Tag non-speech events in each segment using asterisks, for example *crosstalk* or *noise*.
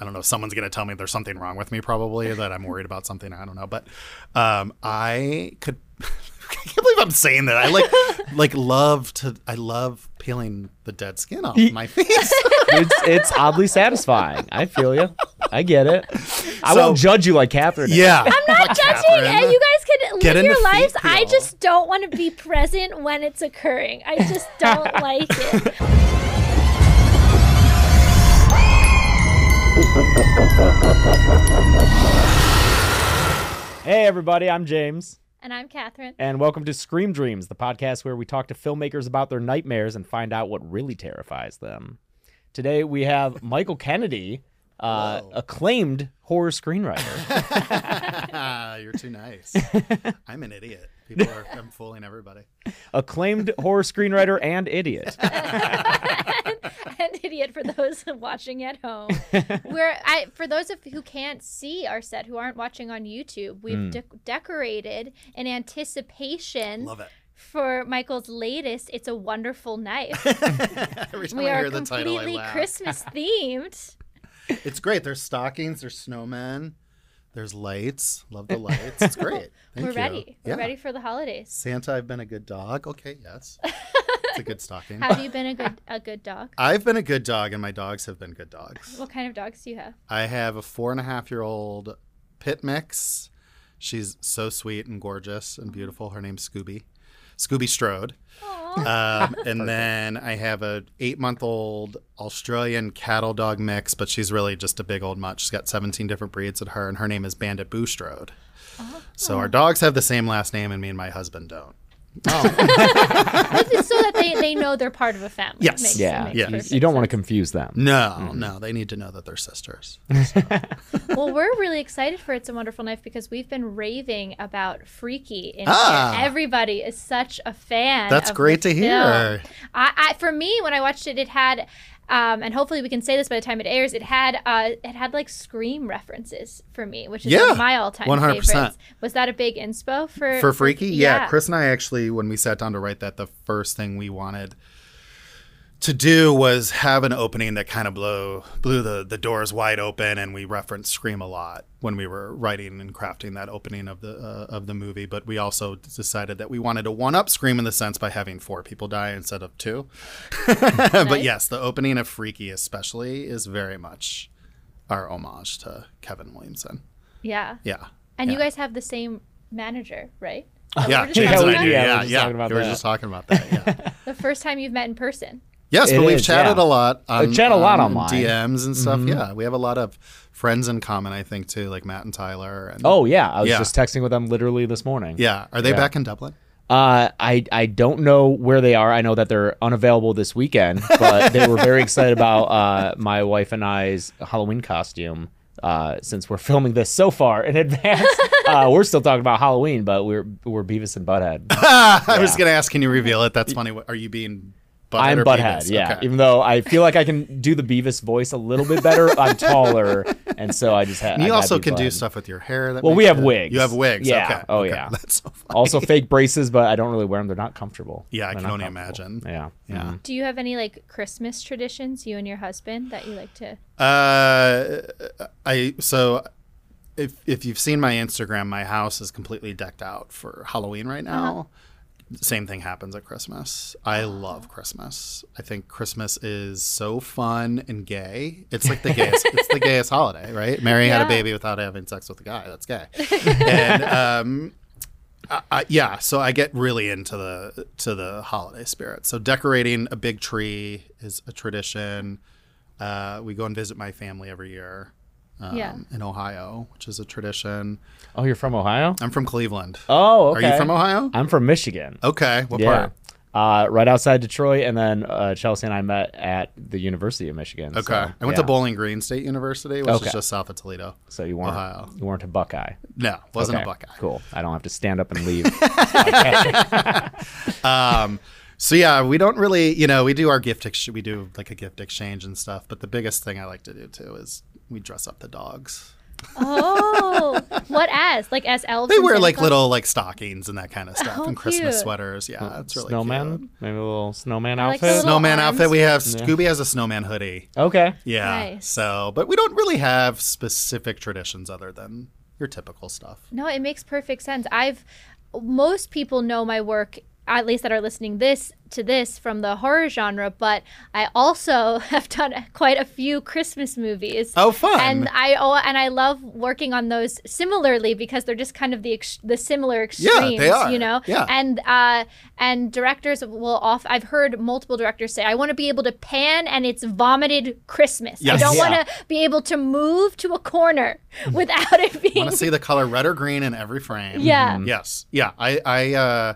I don't know. If someone's gonna tell me there's something wrong with me, probably that I'm worried about something. I don't know, but um, I could. *laughs* I can't believe I'm saying that. I like *laughs* like love to. I love peeling the dead skin off my face. *laughs* it's it's oddly satisfying. I feel you. I get it. I So- won't judge you like Catherine. is. yeah, I'm not judging. Catherine. and You guys can Get live into your lives. feet I just don't want to be present when it's occurring. I just don't like it. Hey everybody, I'm James, And I'm Catherine. and welcome to Scream Dreams, the podcast where we talk to filmmakers about their nightmares and find out what really terrifies them. Today we have *laughs* Michael Kennedy, uh, acclaimed horror screenwriter. *laughs* You're too nice. *laughs* I'm an idiot. People are. I'm fooling everybody. acclaimed horror screenwriter and idiot. *laughs* An idiot for those *laughs* watching at home. *laughs* We're I for those of who can't see our set, who aren't watching on YouTube, we've hmm. de- decorated in anticipation Love it. for Michael's latest. It's a wonderful knife. Every time we I are hear the title, I completely laugh. Christmas themed. It's great. There's stockings. There's snowmen. There's lights. Love the lights. It's great. Thank We're you. ready. We're Yeah. ready for the holidays. Santa, I've been a good dog. Okay, yes. It's a good stocking. Have you been a good a good dog? *laughs* I've been a good dog, and my dogs have been good dogs. What kind of dogs do you have? I have a four and a half year old pit mix. She's so sweet and gorgeous and beautiful. Her name's Scooby, Scooby Strode. Um, *laughs* and then I have a eight month old Australian cattle dog mix, but she's really just a big old mutt. She's got 17 different breeds at her, and her name is Bandit Boo Strode. So our dogs have the same last name, and me and my husband don't. *laughs* This is so that they, they know they're part of a family. Yes. Makes- Yeah, makes Yeah. you, you don't want to confuse them. No, no, they need to know that they're sisters. *laughs* Well, we're *laughs* really excited for It's a Wonderful Knife because we've been raving about Freaky. In Ah. Everybody is such a fan. That's of great the to hear. I, I, for me, when I watched it, it had. Um, and hopefully we can say this by the time it airs. It had uh, it had like Scream references for me, which is Yeah, my all time 100%. favorites. Was that a big inspo for for Freaky? Yeah. Chris and I actually, when we sat down to write that, the first thing we wanted to do was have an opening that kind of blew blew the the doors wide open, and we referenced Scream a lot when we were writing and crafting that opening of the uh, of the movie. But we also decided that we wanted to one up Scream in the sense by having four people die instead of two. *laughs* but yes, the opening of Freaky especially is very much our homage to Kevin Williamson. Yeah. Yeah. And you guys have the same manager, right? Yeah, just James talking and I about do. that? Yeah, Yeah, we were just yeah. talking about we were that. just talking about that. Yeah. *laughs* The first time you've met in person. Yes, It but we've is, chatted yeah. a lot. On, We chat a lot on online. Mm-hmm. DMs and stuff. Yeah, we have a lot of friends in common. I think too, like Matt and Tyler. And, Oh yeah, I was Yeah. just texting with them literally this morning. yeah. Are they Yeah. back in Dublin? Uh, I I don't know where they are. I know that they're unavailable this weekend, *laughs* but they were very excited about uh, my wife and I's Halloween costume. Uh, since we're filming this so far in advance, *laughs* uh, we're still talking about Halloween, but we're we're Beavis and Butthead. *laughs* I was gonna ask, can you reveal it? That's funny. Are you being? Butthead I'm or Butthead, Beavis? yeah. Okay. Even though I feel like I can do the Beavis voice a little bit better, I'm *laughs* taller, and so I just had. And you also can do stuff with your hair. That Well, we have it- wigs. You have wigs. Yeah. Okay. Oh, okay. yeah. *laughs* That's so funny. Also fake braces, but I don't really wear them. They're not comfortable. Yeah, I They're can only imagine. Yeah. Yeah. Mhm. Do you have any like Christmas traditions, you and your husband, that you like to? Uh, I so if if you've seen my Instagram, my house is completely decked out for Halloween right now. Same thing happens at Christmas. I love Christmas. I think Christmas is so fun and gay. It's like the gayest. it's the gayest holiday, right? Mary had a baby without having sex with a guy. That's gay. *laughs* and um, I, I, yeah, so I get really into the to the holiday spirit. So decorating a big tree is a tradition. Uh, we go and visit my family every year um, Yeah. in Ohio, which is a tradition. Oh, you're from Ohio? I'm from Cleveland. Oh, okay. Are you from Ohio? I'm from Michigan. Okay, what yeah. part? Uh, right outside Detroit, and then uh, Chelsea and I met at the University of Michigan. Okay, so, I went yeah. to Bowling Green State University, which Okay. is just south of Toledo. So you weren't Ohio. you weren't a Buckeye. No, wasn't Okay, a Buckeye. Cool. I don't have to stand up and leave. *laughs* *laughs* Um, so yeah, we don't really, you know, we do our gift, ex- we do like a gift exchange and stuff. But the biggest thing I like to do too is we dress up the dogs. Oh, what as? Like as *laughs* elves? They wear like Claus? little like stockings and that kind of stuff Oh, and Christmas cute. sweaters. Yeah, it's really snowman, cute. maybe a little snowman I like outfit. little- Snowman arms. outfit. We have Yeah. Scooby has a snowman hoodie. okay. Yeah. Nice. So, but we don't really have specific traditions other than your typical stuff. No, it makes perfect sense. I've most people know my work at least that are listening this to this from the horror genre, but I also *laughs* have done quite a few Christmas movies. Oh, fun. And I oh, and I love working on those similarly because they're just kind of the ex- the similar extremes. Yeah, they are. you know. Yeah. And uh, and directors will off. I've heard multiple directors say, "I want to be able to pan and it's vomited Christmas. I don't Yeah. want to be able to move to a corner *laughs* without it being." Want to see the color red or green in every frame? Yeah. Yes. Yeah. I. I. uh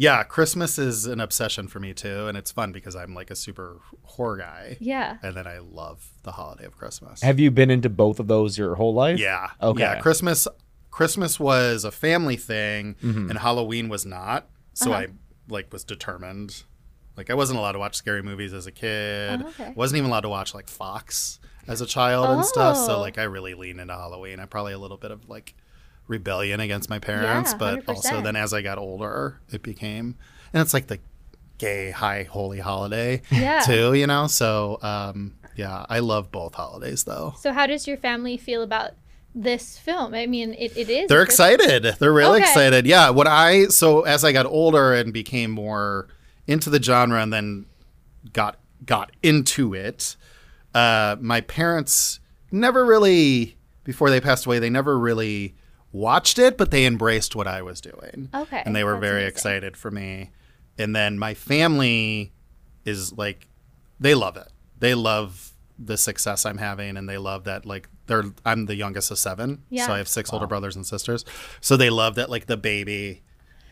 yeah, Christmas is an obsession for me too, and it's fun because I'm like a super horror guy, yeah. and then I love the holiday of Christmas. Have you been into both of those your whole life? Yeah. Okay. Yeah. Christmas Christmas was a family thing Mm-hmm. and Halloween was not. So Uh-huh. I like was determined. Like I wasn't allowed to watch scary movies as a kid. Oh, okay. Wasn't even allowed to watch like Fox as a child and stuff. So Oh. like I really lean into Halloween. I probably a little bit of like rebellion against my parents, Yeah, but also 100%. then as I got older, it became and it's like the gay high holy holiday *laughs* Yeah. too, you know? So um yeah, I love both holidays though. So how does your family feel about this film? I mean, it, it is. They're excited. They're really Okay. excited. Yeah. What I so as I got older and became more into the genre and then got got into it, uh, my parents never really before they passed away, they never really watched it, but they embraced what I was doing. Okay, And they were that's very amazing. excited for me. And then my family is like they love it. They love the success I'm having and they love that like they're I'm the youngest of seven. Yeah. So I have six older brothers and sisters. So they love that like the baby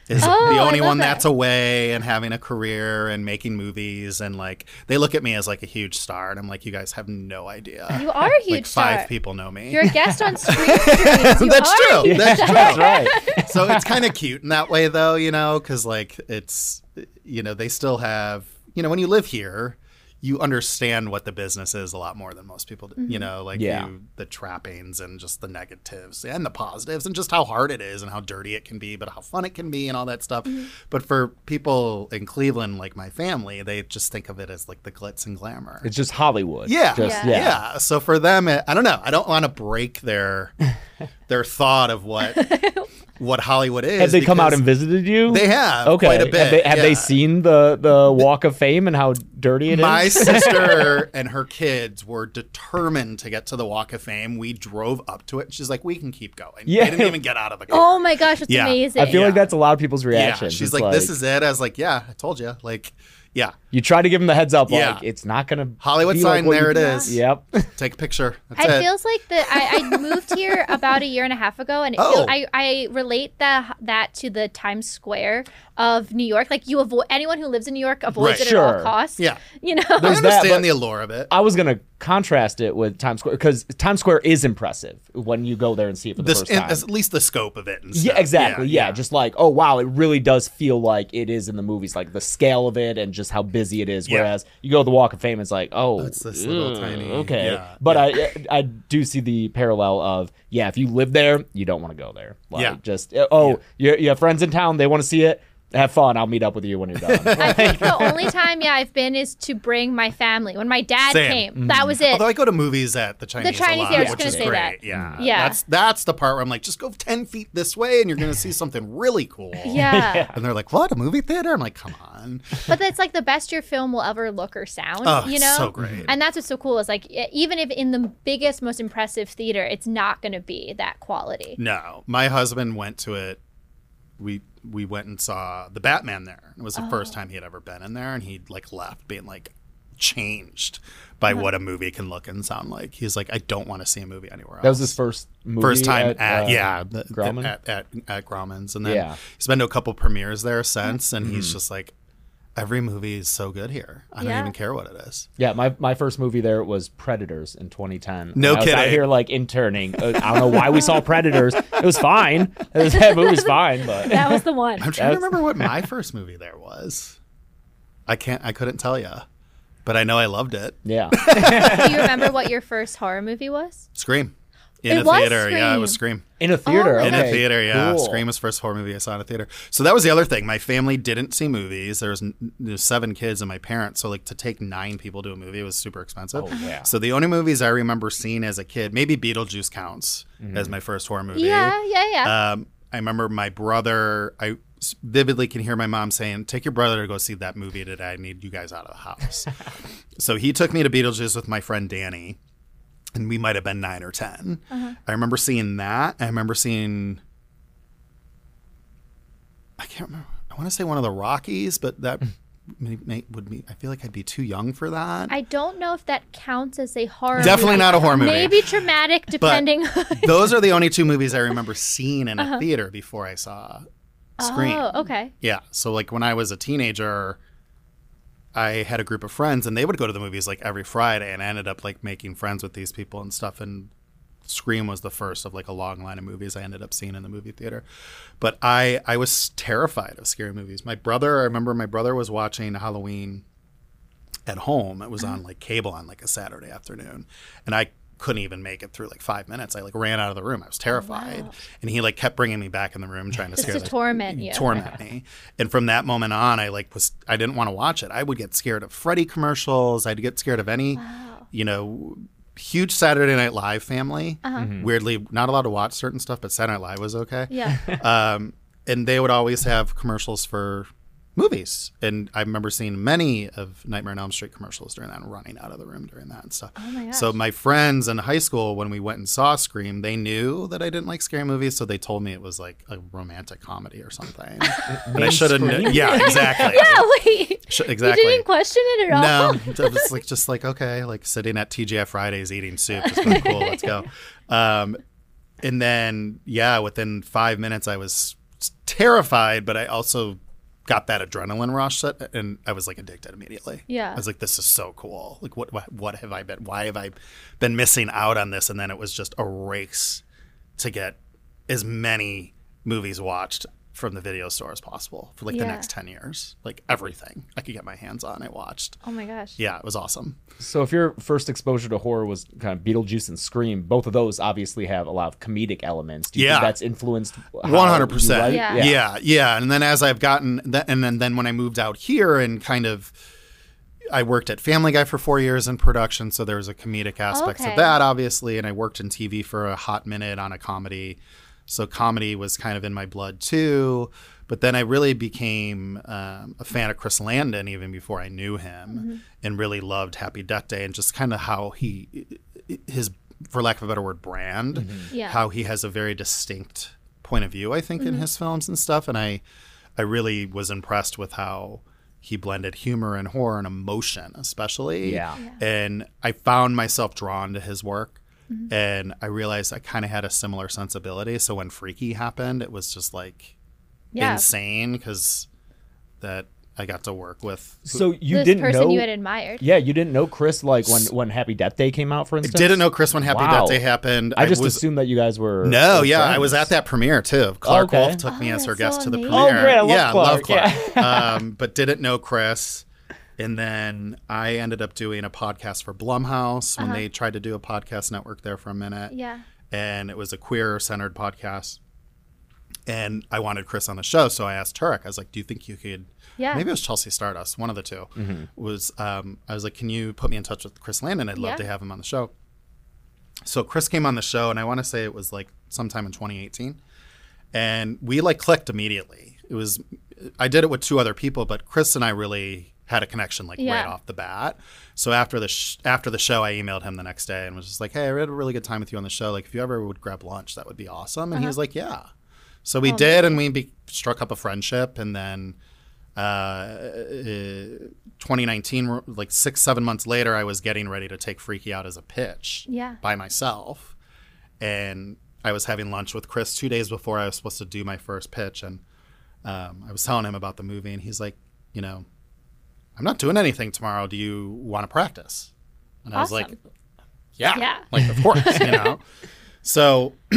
is Oh, the only one that. that's away and having a career and making movies and like they look at me as like a huge star and I'm like you guys have no idea. You are a *laughs* huge like five people know me. You're a guest on *laughs* Scream Dreams. You That's true. That's true. That's right. *laughs* so it's kind of cute in that way though you know because like it's you know they still have you know when you live here you understand what the business is a lot more than most people do. Mm-hmm. You know, like Yeah. you, the trappings and just the negatives and the positives and just how hard it is and how dirty it can be, but how fun it can be and all that stuff. Mm-hmm. But for people in Cleveland, like my family, they just think of it as like the glitz and glamour. It's just Hollywood. Yeah. Just, Yeah. yeah. yeah. So for them, it, I don't know. I don't want to break their *laughs* their thought of what *laughs* what Hollywood is. Have they come out and visited you? They have Okay. quite a bit. Have they, have they seen the the Walk of Fame and how dirty it is? My *laughs* sister and her kids were determined to get to the Walk of Fame. We drove up to it. She's like, "We can keep going." Yeah. They didn't even get out of the car. Oh my gosh, it's Yeah. amazing. I feel Yeah. like that's a lot of people's yeah. reactions. She's It's like, "This is it." I was like, "Yeah, I told you." Like, yeah, You try to give them the heads up, Yeah. like it's not gonna Hollywood be like sign. what there you- it is. Yep. *laughs* Take a picture. That's It it. feels like the I, I *laughs* moved here about a year and a half ago, and it Oh. feel, I I relate that that to the Times Square of New York. Like you avoid anyone who lives in New York avoids Right. it at all costs. Yeah. you know. I There's that, understand but- the allure of it. I was gonna contrast it with Times Square because Times Square is impressive when you go there and see it for the This, first time. at least the scope of it. And Yeah, exactly. Yeah, just like, oh wow, it really does feel like it is in the movies, like the scale of it and just how busy it is. Yeah. Whereas you go to the Walk of Fame, it's like, oh, It's this little tiny- okay. yeah, but I I do see the parallel of yeah, if you live there, you don't want to go there. Like, Yeah. just oh, you you have friends in town, they want to see it. Have fun. I'll meet up with you when you're done. *laughs* I think *laughs* the only time yeah I've been is to bring my family. When my dad Same. came, mm-hmm. that was it. Although I go to movies at the Chinese, the Chinese, a lot, yeah, I was which gonna is say great. that. Yeah, Yeah. That's that's the part where I'm like, just go ten feet this way, and you're going to see something really cool. *laughs* yeah. And they're like, "What? A movie theater?" I'm like, "Come on!" but that's like the best your film will ever look or sound. Oh, you know, so great. And that's what's so cool is like even if in the biggest, most impressive theater, it's not going to be that quality. No, my husband went to it. We we went and saw the Batman there. It was the Oh. first time he had ever been in there, and he like left being like changed by what a movie can look and sound like. He's like, I don't want to see a movie anywhere else. that was his first movie. first time at, at, uh, yeah the, the- at, at at Grauman's, and then Yeah. he's been to a couple premieres there since, and Mm-hmm. he's just like, every movie is so good here. I don't even care what it is. Yeah, my, my first movie there was Predators in 2010. No And I was out kidding. here like interning. Uh, I don't know why we saw Predators. It was fine. It was, *laughs* that movie was fine, but *laughs* That was the one. I'm trying to remember what my first movie there was. I can't. I couldn't tell you, but I know I loved it. yeah. *laughs* Do you remember what your first horror movie was? Scream. In It a was theater. Yeah, it was Scream. In a theater. Oh, In okay. a theater, yeah. Cool. Scream was the first horror movie I saw in a theater. So that was the other thing. My family didn't see movies. There was, n- there was seven kids and my parents. So like to take nine people to a movie was super expensive. Oh, yeah. So the only movies I remember seeing as a kid, maybe Beetlejuice counts Mm-hmm. as my first horror movie. Yeah, yeah, yeah. Um, I remember my brother. I vividly can hear my mom saying, "Take your brother to go see that movie today. I need you guys out of the house." *laughs* so he took me to Beetlejuice with my friend Danny, and we might have been nine or 10 uh-huh. I remember seeing that. I remember seeing. I can't remember. I want to say one of the Rockies, but that hmm. may, may, would be. I feel like I'd be too young for that. I don't know if that counts as a horror. Definitely movie. not a horror movie. Maybe traumatic, depending. *laughs* *laughs* Those are the only two movies I remember seeing in a uh-huh. theater before I saw Scream. oh, okay. Yeah. So like when I was a teenager, I had a group of friends and they would go to the movies like every Friday and I ended up like making friends with these people and stuff and Scream was the first of like a long line of movies I ended up seeing in the movie theater. But I I was terrified of scary movies. My brother, I remember my brother was watching Halloween at home. It was mm-hmm. on like cable on like a Saturday afternoon. And I couldn't even make it through like five minutes. I like ran out of the room. I was terrified. And he like kept bringing me back in the room trying to Just scare to the torment you. torment me. And from that moment on, I like was I didn't want to watch it. I would get scared of Freddy commercials. I'd get scared of any, you know, huge Saturday Night Live family. Weirdly, not allowed to watch certain stuff, but Saturday Night Live was okay. Yeah. Um, and they would always have commercials for movies. And I remember seeing many of Nightmare on Elm Street commercials during that and running out of the room during that and stuff. Oh my. So my friends in high school, when we went and saw Scream, they knew that I didn't like scary movies, so they told me it was like a romantic comedy or something. *laughs* and I should have known. Yeah, exactly. *laughs* yeah. Wait. Sh- You exactly. didn't question it at all. No, *laughs* it was like just like okay, like sitting at TGI Fridays eating soup. Just like, cool, let's go. Um, and then yeah, within five minutes, I was terrified, but I also got that adrenaline rush, that, and I was like addicted immediately. Yeah. I was like, this is so cool. Like, what, what, what have I been? Why have I been missing out on this? And then it was just a race to get as many movies watched from the video store as possible for like the next 10 years. Like everything I could get my hands on, I watched. Oh my gosh. Yeah, it was awesome. So if your first exposure to horror was kind of Beetlejuice and Scream, both of those obviously have a lot of comedic elements. Do you Yeah. think that's influenced how One hundred you percent. write? Yeah. Yeah, yeah. And then as I've gotten, th- and then then when I moved out here and kind of, I worked at Family Guy for four years in production, so there was a comedic aspects Okay. of that, obviously. And I worked in TV for a hot minute on a comedy, so comedy was kind of in my blood too. But then I really became um, a fan of Chris Landon even before I knew him, mm-hmm. and really loved Happy Death Day and just kind of how he, his, for lack of a better word, brand mm-hmm. Yeah. how he has a very distinct point of view, I think, in mm-hmm. his films and stuff. And I, I really was impressed with how he blended humor and horror and emotion, especially. Yeah. And I found myself drawn to his work. And I realized I kind of had a similar sensibility. So when Freaky happened, it was just like Yeah. insane because that I got to work with. So you this didn't person know? you had admired. yeah, you didn't know Chris like when when Happy Death Day came out, for I didn't know Chris when Happy Wow. Death Day happened. I just was, assumed that you guys were. No, were yeah, I was at that premiere too. Clark Okay. Wolf took me Oh, as her that's guest so to the premiere. Oh, great, I love yeah, Clark, love Clark. um, but didn't know Chris. And then I ended up doing a podcast for Blumhouse when they tried to do a podcast network there for a minute. Yeah. And it was a queer centered podcast. And I wanted Chris on the show, so I asked Turek. I was like, "Do you think you could?" Yeah. Maybe it was Chelsea Stardust, one of the 2 Was um, I was like, "Can you put me in touch with Chris Landon? I'd love Yeah. to have him on the show." So Chris came on the show, and I want to say it was like sometime in 2018, and we like clicked immediately. It was I did it with two other people, but Chris and I really had a connection like Yeah. right off the bat. So after the sh- after the show, I emailed him the next day and was just like, "Hey, I had a really good time with you on the show. Like, if you ever would grab lunch, that would be awesome." And he was like, "Yeah." So we did, and we be- struck up a friendship, and then. Uh, 2019, like six, seven months later, I was getting ready to take Freaky out as a pitch Yeah. by myself. And I was having lunch with Chris two days before I was supposed to do my first pitch. And um, I was telling him about the movie, and he's like, you know, I'm not doing anything tomorrow. Do you want to practice? And I was like, yeah, Yeah. like of course, you know. *laughs* So *clears throat*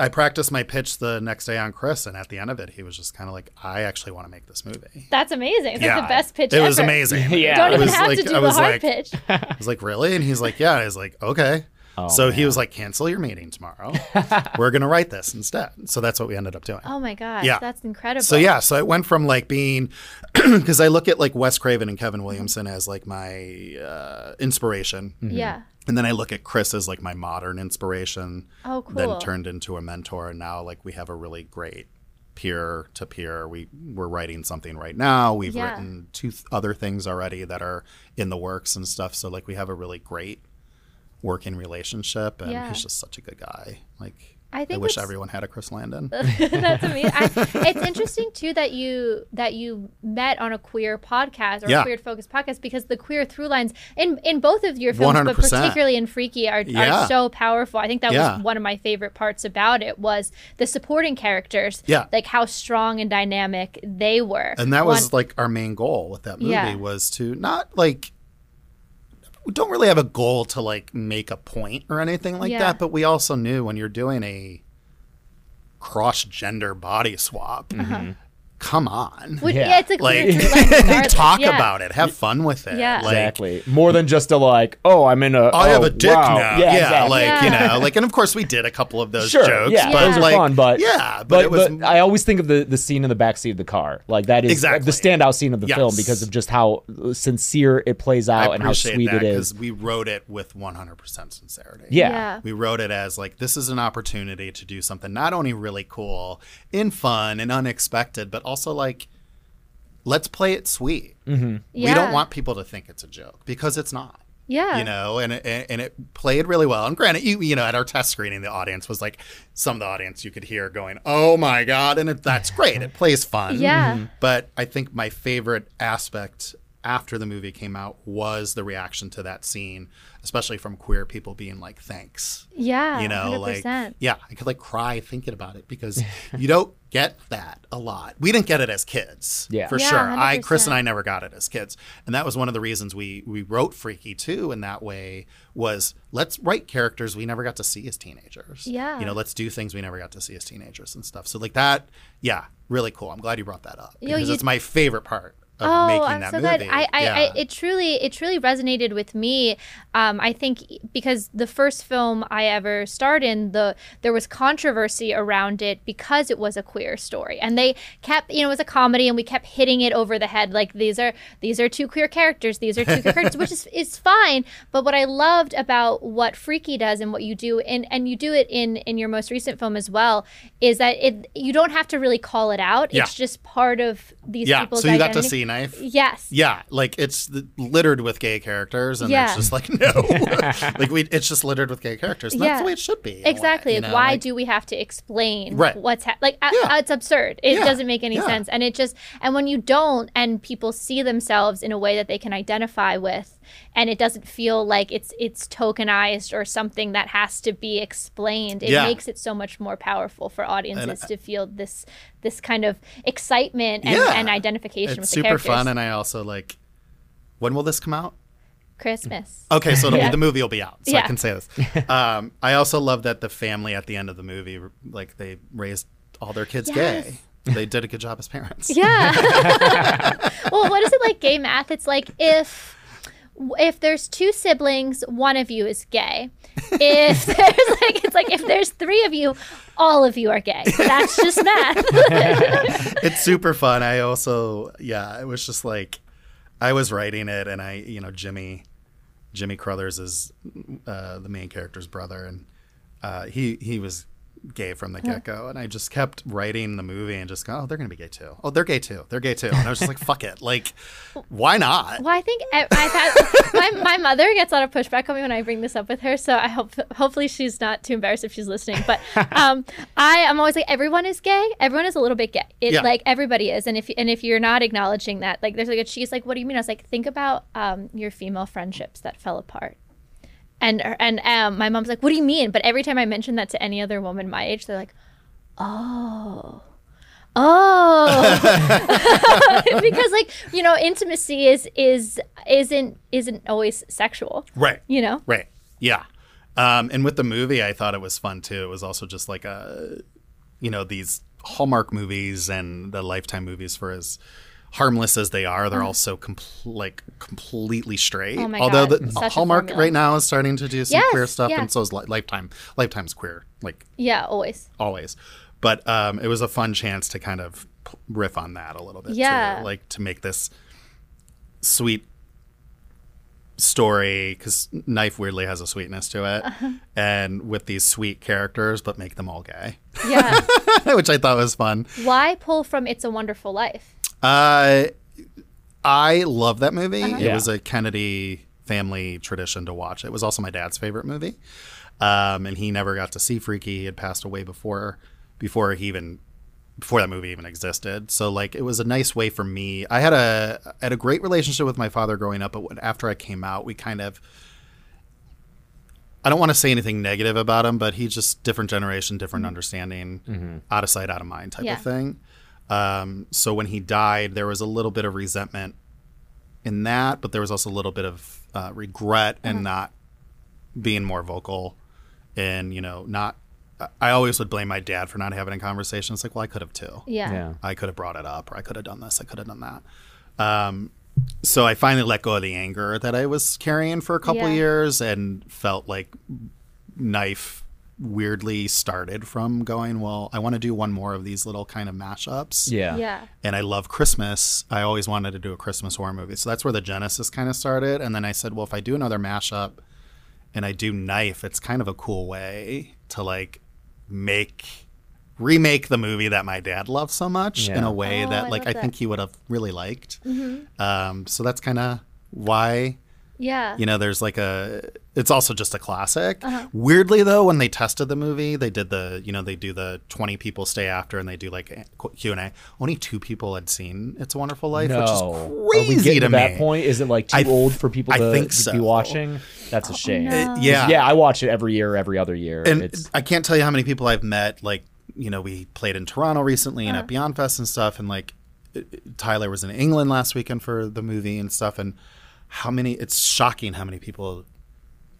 I practiced my pitch the next day on Chris, and at the end of it, he was just kind of like, "I actually want to make this movie." That's amazing. It's like Yeah. the best pitch It was amazing. *laughs* Yeah. Don't It even was have like- to do I a was hard like- pitch. I was like, "Really?" And he's like, "Yeah." And I was like, "Okay." So he was like, cancel your meeting tomorrow. *laughs* We're going to write this instead. So that's what we ended up doing. Oh my gosh, Yeah. that's incredible. So yeah, so it went from like being *clears throat* because I look at like Wes Craven and Kevin Williamson as like my uh, inspiration, Yeah. and then I look at Chris as like my modern inspiration. Oh, cool. Then turned into a mentor, and now like we have a really great peer to peer. We we're writing something right now. We've Yeah. written two th- other things already that are in the works and stuff. So like we have a really great working relationship, and Yeah. he's just such a good guy. Like. I think wish everyone had a Chris Landon. *laughs* That's amazing. I, it's interesting too that you that you met on a queer podcast or Yeah. a queer focused podcast because the queer through lines in in both of your films, but 100%. particularly in Freaky, are, Yeah. are so powerful. I think that Yeah. was one of my favorite parts about it was the supporting characters. Yeah. like how strong and dynamic they were. and that was like our main goal with that movie was to not like we don't really have a goal to like make a point or anything like Yeah. that but we also knew when you're doing a cross gender body swap mm-hmm. Come on Would- Yeah. yeah. it's a queer like through *laughs* talk yeah. about it have fun with it Yeah. like, exactly. More than just a like, oh, I'm in a. I have oh, a dick wow. now. Yeah, Yeah, exactly. like you know, like, and of course we did a couple of those Sure, jokes. yeah, but those are fun, but yeah, but, But, it was but I always think of the, the scene in the backseat of the car. Like that is Exactly. the standout scene of the film because of just how uh, sincere it plays out and how sweet that it is. we wrote it with 100% sincerity. Yeah. Yeah. We wrote it as like this is an opportunity to do something not only really cool and fun and unexpected, but also like let's play it sweet. We Yeah. don't want people to think it's a joke because it's not. Yeah. You know, and it, and it played really well. And granted, you you know, at our test screening, the audience was like, some of the audience you could hear going, "Oh my god!" And it, that's great. It plays fun. Yeah. Mhm. But I think my favorite aspect after the movie came out was the reaction to that scene, especially from queer people being like, "Thanks." Yeah. you know 100%. like yeah i could like cry thinking about it because *laughs* you don't get that a lot we didn't get it as kids Yeah. for Yeah, sure i 100%. chris and i never got it as kids and that was one of the reasons we we wrote freaky too in that way was let's write characters we never got to see as teenagers Yeah. you know let's do things we never got to see as teenagers and stuff so like that yeah really cool i'm glad you brought that up Yo, because you- it's my favorite part of Oh, making I'm that so movie glad. I, I, yeah. I, it truly, it truly resonated with me. Um, I think because the first film I ever starred in, the there was controversy around it because it was a queer story, and they kept, you know, it was a comedy, and we kept hitting it over the head like these are these are two queer characters, these are two queer characters, which is *laughs* is fine. But what I loved about what Freaky does and what you do, and and you do it in in your most recent film as well, is that it you don't have to really call it out. Yeah. It's just part of these yeah people's so you got to identity. see knife Yes. Yeah, like it's littered with gay characters, and Yeah. it's just like *laughs* no, *laughs* like we, it's just littered with gay characters. And Yeah. That's the way it should be. in a way, Exactly. you like, know, why like- do we have to explain Right. what's ha- like? Yeah. uh, it's absurd. It Yeah. doesn't make any Yeah. sense. And it just and when you don't, and people see themselves in a way that they can identify with, and it doesn't feel like it's it's tokenized or something that has to be explained. It Yeah. makes it so much more powerful for audiences to feel this this kind of excitement and, Yeah. and identification It's with the super characters. fun, and I also like. When will this come out? Christmas. Okay, so *laughs* Yeah. the movie will be out, so I can say this. *laughs* Um, I also love that the family at the end of the movie, like they raised all their kids Yes. gay. They did a good job as parents. Yeah. *laughs* well, what is it like gay math? It's like if if there's two siblings, one of you is gay. If *laughs* there's like it's like if there's three of you, all of you are gay. That's just math. *laughs* it's super fun. I also, yeah, it was just like I was writing it, and I, you know, Jimmy, Jimmy Carruthers is uh, the main character's brother, and uh, he he was gay from the get go, and I just kept writing the movie and just go, oh, they're gonna be gay too. Oh, they're gay too. They're gay too. And I was just like, fuck it, like, why not? Well, I think I, I've had *laughs* my, my mother gets a lot of pushback on me when I bring this up with her. So I hope hopefully she's not too embarrassed if she's listening. But *laughs* um, I am always like everyone is gay. Everyone is a little bit gay. It Yeah. like everybody is. And if and if you're not acknowledging that, like there's like a she's like, what do you mean? I was like, think about um, your female friendships that fell apart. And and um, my mom's like, what do you mean? But every time I mention that to any other woman my age, they're like, oh. Oh, *laughs* because like you know, intimacy is is isn't isn't always sexual. Right. You know, Right. Yeah. Um, and with the movie, I thought it was fun too. It was also just like a, you know, these Hallmark movies and the Lifetime movies for as harmless as they are, they're also compl- like completely straight. Oh Although God, the Hallmark right now is starting to do some Yes, queer stuff, yeah. and so is Li- Lifetime. Lifetime's queer, like Yeah, always. always. But um, it was a fun chance to kind of riff on that a little bit. Yeah. Too. Like to make this sweet story because Knife weirdly has a sweetness to it, Uh-huh. and with these sweet characters, but make them all gay, Yeah. *laughs* which I thought was fun. Why pull from It's a Wonderful Life? Uh, I love that movie. It Yeah. was a Kennedy family tradition to watch. It was also my dad's favorite movie, um, and he never got to see Freaky. He had passed away before before he even before that movie even existed. So like it was a nice way for me. I had a I had a great relationship with my father growing up, but when, after I came out, we kind of I don't want to say anything negative about him, but he's just different generation, different understanding, out of sight, out of mind type Yeah. of thing. Um, so when he died, there was a little bit of resentment in that, but there was also a little bit of uh, regret and not being more vocal and you know not. I- I always would blame my dad for not having a conversation. It's like, well, I could have too. Yeah. Yeah. I could have brought it up, or I could have done this, I could have done that. Um, so I finally let go of the anger that I was carrying for a couple Yeah. years, and felt like knife weirdly started from going, well, I want to do one more of these little kind of mashups. Yeah. Yeah. And I love Christmas. I always wanted to do a Christmas horror movie. So that's where the genesis kind of started. And then I said, well, if I do another mashup and I do knife, it's kind of a cool way to like make remake the movie that my dad loved so much in a way Oh, that like love I that. think he would have really liked. Um, so that's kind of why Yeah. you know there's like a it's also just a classic Uh-huh. weirdly though when they tested the movie they did the you know they do the 20 people stay after and they do like a q&a only two people had seen it's a wonderful life No. which is Are we crazy getting to to that me point? Is it like too I th- old for people I to, think to so. be watching? That's a shame. no. Yeah Yeah, I watch it every year, every other year. and it's i can't tell you how many people i've met like you know we played in toronto recently and at beyond fest and stuff and like it- it- tyler was in england last weekend for the movie and stuff and how many it's shocking how many people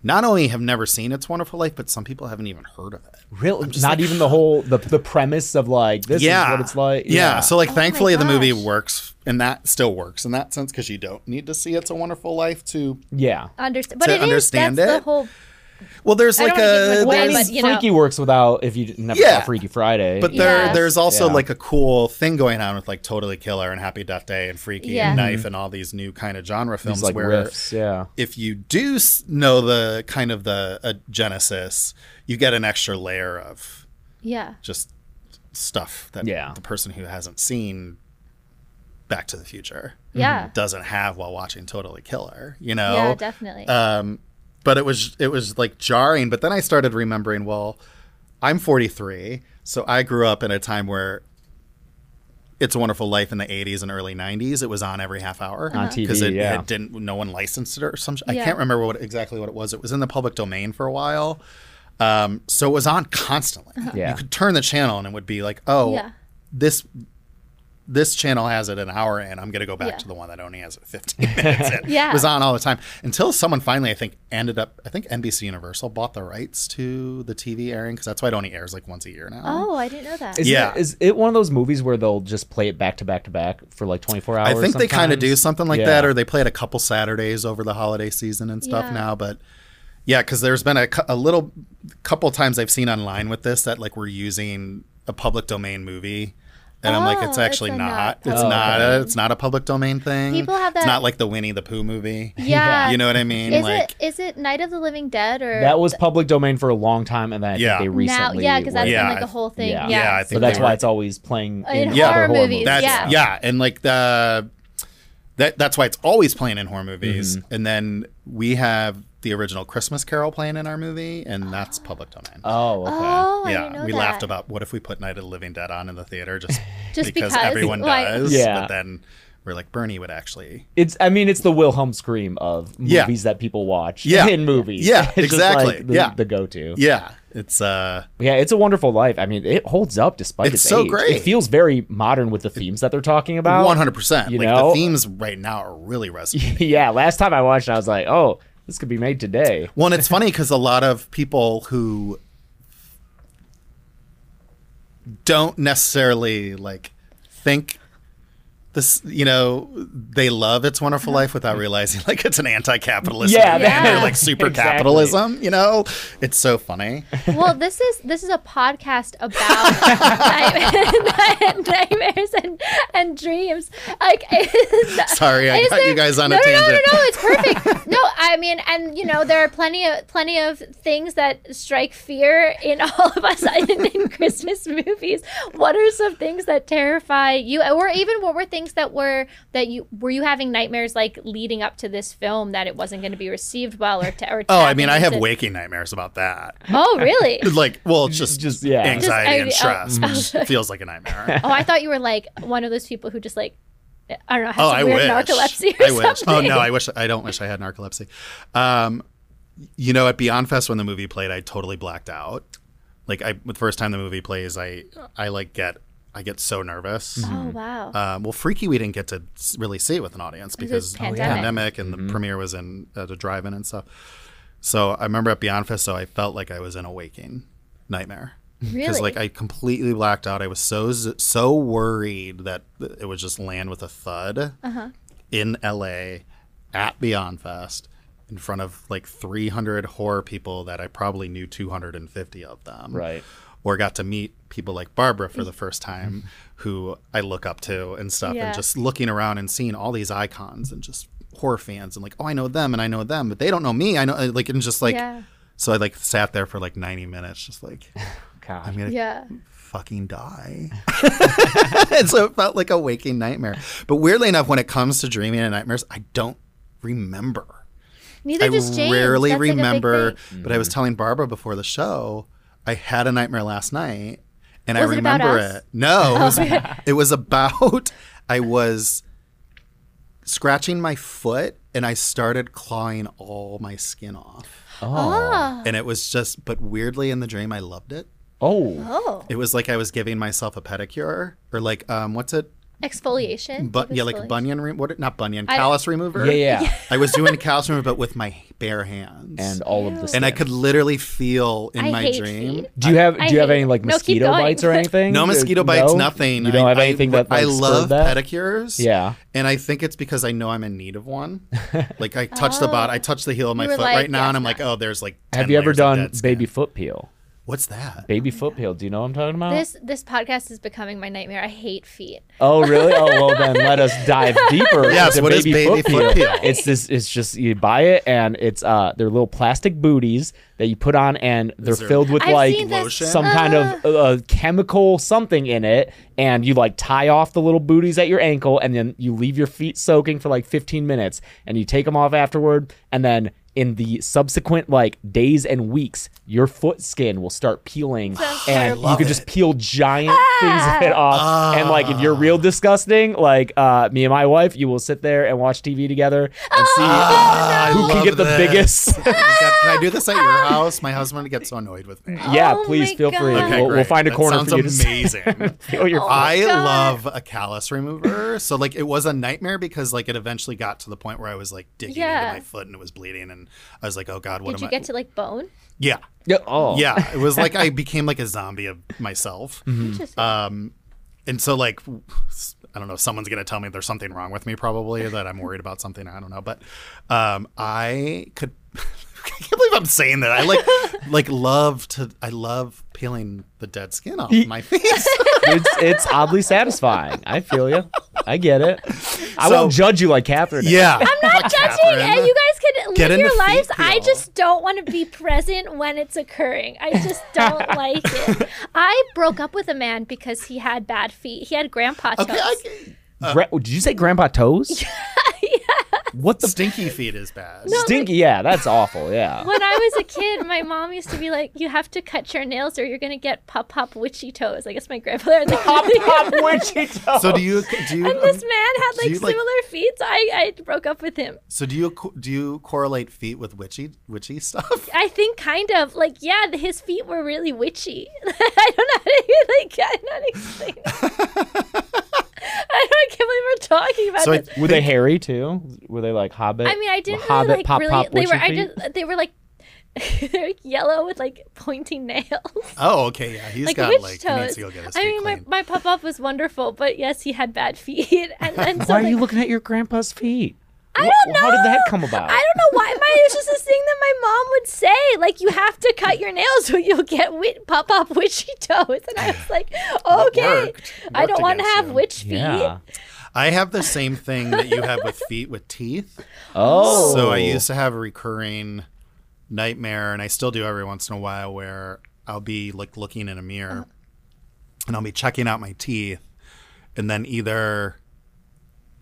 not only have never seen it's wonderful life but some people haven't even heard of it real. Not even the whole the the premise of like this is what it's like. Yeah. So like, Oh thankfully, the movie works, and that still works in that sense because you don't need to see "It's a Wonderful Life" to. yeah. Understand, but To it is understand that's the whole. Well, there's like don't wanna give a much away, there's- but, you know. Freaky works without if you never Yeah. saw Freaky Friday. but there Yeah. there's also Yeah. like a cool thing going on with like Totally Killer and Happy Death Day and Freaky Yeah. and Knife and all these new kind of genre films these like where riffs. Yeah. if you do know the kind of the uh, genesis, you get an extra layer of Yeah. just stuff that Yeah. the person who hasn't seen Back to the Future Yeah. doesn't have while watching Totally Killer. You know, Yeah, definitely. um, but it was it was like jarring. But then I started remembering, well, I'm 43, so I grew up in a time where It's a Wonderful Life in the 80s and early 90s. It was on every half hour On TV, because it, yeah. it didn't. No one licensed it or some. I can't remember what exactly what it was. It was in the public domain for a while, um, so it was on constantly. Yeah. You could turn the channel and it would be like, oh, Yeah. this this channel has it an hour and I'm going to go back Yeah. to the one that only has it 15 *laughs* minutes in. Yeah. It was on all the time until someone finally, I think, ended up, I think NBC Universal bought the rights to the TV airing because that's why it only airs like once a year now. oh, I didn't know that. Is Yeah. It, is it one of those movies where they'll just play it back to back to back for like 24 hours? I think they kind of do something like Yeah. that, or they play it a couple Saturdays over the holiday season and stuff Yeah. now. But yeah, because there's been a, a little couple times I've seen online with this that like we're using a public domain movie. And I'm like, Oh, it's it's actually a not. not It's public not. A, it's not a public domain thing. People have It's that- not like the Winnie the Pooh movie. *laughs* yeah. You know what I mean? Is like, it is it Night of the Living Dead or That was public domain for a long time, and then I Yeah. think they now? recently. Yeah, because that's Yeah, been like a whole thing. yeah. Yeah, Yeah, I so that's why were- it's always playing In in, Yeah. horror other movies. That's yeah. yeah. and like the that that's why it's always playing in horror movies. Mm-hmm. And then we have the original Christmas Carol playing in our movie, and that's public domain. Oh, okay. Oh, I yeah, didn't know we that. laughed about what if we put Night of the Living Dead on in the theater just, *laughs* Just because, because, everyone like- does. Yeah. But then we're like Bernie would actually. It's. I mean, it's the Wilhelm scream of Yeah. movies that people watch. Yeah. *laughs* in movies. Yeah, It's just, exactly. like, the, Yeah. the go-to. Yeah, it's uh Yeah, it's a wonderful life. I mean, it holds up despite It's its, so age. great. It feels very modern with the themes that they're talking about. one hundred percent. you Like know? the themes right now are really resonating. *laughs* yeah, last time I watched, it, I was like, oh, this could be made today. Well, and it's funny because a lot of people who don't necessarily like think this, you know, they love It's Wonderful Life without realizing like it's an anti-capitalist. Yeah, movie. Yeah. They're, like super Exactly. capitalism. You know, it's so funny. well, this is this is a podcast about *laughs* nightmares *laughs* and, and dreams. Like, *laughs* Sorry, I is got you guys on no, a no, tangent. No, no, no, it's perfect. no, I mean, and you know, there are plenty of plenty of things that strike fear in all of us in, in Christmas movies. What are some things that terrify you, or even what were things that were that you were you having nightmares like leading up to this film that it wasn't going to be received well, or, ta- or Oh, I mean, I have into- waking nightmares about that. Oh, really? *laughs* Like, well, it's just Just- yeah. anxiety Just- and stress. *laughs* oh. which feels like a nightmare. *laughs* Oh, I thought you were like one of those people who just like I don't know, has Oh, I weird wish. narcolepsy or I wish. something. Oh no, I wish. I don't wish I had narcolepsy. Um, you know, at Beyond Fest when the movie played, I totally blacked out. Like, I the first time the movie plays, I I like get I get so nervous. Oh wow. Um, well, Freaky, we didn't get to really see it with an audience because the pandemic. pandemic and the premiere was in at a drive-in and stuff. So I remember at Beyond Fest, so I felt like I was in a waking nightmare because really? like I completely blacked out. I was so so worried that it would just land with a thud Uh-huh. in L.A. at Beyond Fest in front of like 300 horror people that I probably knew 250 of them Right. Or got to meet people like Barbara for the mm-hmm. first time, who I look up to and stuff, Yeah. and just looking around and seeing all these icons and just horror fans and like, oh, I know them and I know them, but they don't know me. I know, uh, like, and just like, yeah. so I like sat there for like 90 minutes, just like, *laughs* God. I'm gonna Yeah. fucking die. *laughs* *laughs* and so it felt like a waking nightmare. But weirdly enough, when it comes to dreaming and nightmares, I don't remember. Neither I does James. rarely That's, like, a big remember, thing. but I was mm-hmm. telling Barbara before the show, I had a nightmare last night, and I Was it about remember us? it. No, it was, *laughs* it was about I was scratching my foot, and I started clawing all my skin off, oh. Oh. and it was just. But weirdly, in the dream, I loved it. Oh. Oh. It was like I was giving myself a pedicure, or like um, what's it? Exfoliation. But yeah, like exfoliation. bunion. Re- what? Not bunion. I- Callus remover. Yeah, yeah. I was doing callus remover, but with my bare hands. And all of the skin. and I could literally feel in I my hate dream. feet. Do you have I do you have any like mosquito going. bites or anything? No mosquito bites, no? nothing. You don't I, have anything I, that like, I love that? pedicures. Yeah. and I think it's because I know I'm in need of one. *laughs* Like I touch the bot, I touch the heel of my foot like, right now, yeah, and I'm it's like, oh, there's like. 10 Have you ever done baby foot peel? What's that? Baby foot peel. Do you know what I'm talking about? This this podcast is becoming my nightmare. I hate feet. Oh really? Oh well, then *laughs* let us dive deeper. Yes, into what is baby foot peel? It's this. It's just you buy it and it's uh they're little plastic booties that you put on and they're filled with I've like seen this. lotion? some kind of uh, chemical something in it and you like tie off the little booties at your ankle and then you leave your feet soaking for like 15 minutes and you take them off afterward and then in the subsequent like days and weeks your foot skin will start peeling Sounds and terrible. you Love can just peel giant things of it off and like if you're real disgusting like uh me and my wife you will sit there and watch tv together and see Ah, who can love get the biggest *laughs* Can I do this at your house? My husband gets so annoyed with me. *laughs* yeah Oh please my feel free Okay, we'll, we'll find a That corner sounds for you to sit- amazing. *laughs* feel your Oh, I God. love a callus remover. So like it was a nightmare because like it eventually got to the point where I was like digging Yeah. into my foot and it was bleeding and I was like, oh god, what Did am you get to like bone? yeah, Yeah, oh yeah. It was like I *laughs* became like a zombie of myself. Interesting. Um, and so like I don't know, someone's gonna tell me there's something wrong with me probably that I'm worried about something. I don't know, but um, I could. *laughs* I can't believe I'm saying that. I like like love to. I love peeling the dead skin off my *laughs* face. it's it's oddly satisfying i feel you i get it i So- won't judge you like catherine did. yeah, I'm not judging, and you guys can Get live your into feet lives. I just don't want to be present when it's occurring. I just don't *laughs* like it. I broke up with a man because he had bad feet. He had grandpa toes. Okay, I, Gra- did you say grandpa toes what the stinky feet is bad. stinky yeah that's awful yeah when I was a kid, my mom used to be like, "You have to cut your nails, or you're gonna get pop pop witchy toes." I guess my grandfather had like pop *laughs* pop witchy toes So do you do you And this man had like you, like- similar feet, so I, I broke up with him. so do you do you correlate feet with witchy witchy stuff? I think kind of like yeah, the- his feet were really witchy. *laughs* I don't know how to *laughs* like I don't explain. It. *laughs* I don't I can't believe we're talking about So I- this. were they hairy too were they like hobbit I mean, I didn't hobbit really like pop really. pop they witchy were. I just. They were like. *laughs* They're like yellow with like pointing nails. *laughs* Oh, okay, yeah. He's like got witch like he needs to go get his I mean, my, cleaned. my pop up was wonderful, but yes, he had bad feet. And then so Why are like, you looking at your grandpa's feet? I don't know. How did that come about? I don't know why. My, it was just a thing that my mom would say. Like, you have to cut your nails or you'll get wit- pop up witchy *laughs* toes. And I was like, *sighs* okay. worked. I don't want to have you. witch feet. Yeah. I have the same thing that you have with feet with teeth. *laughs* Oh. So I used to have a recurring nightmare, and I still do every once in a while, where I'll be like looking in a mirror, and I'll be checking out my teeth, and then either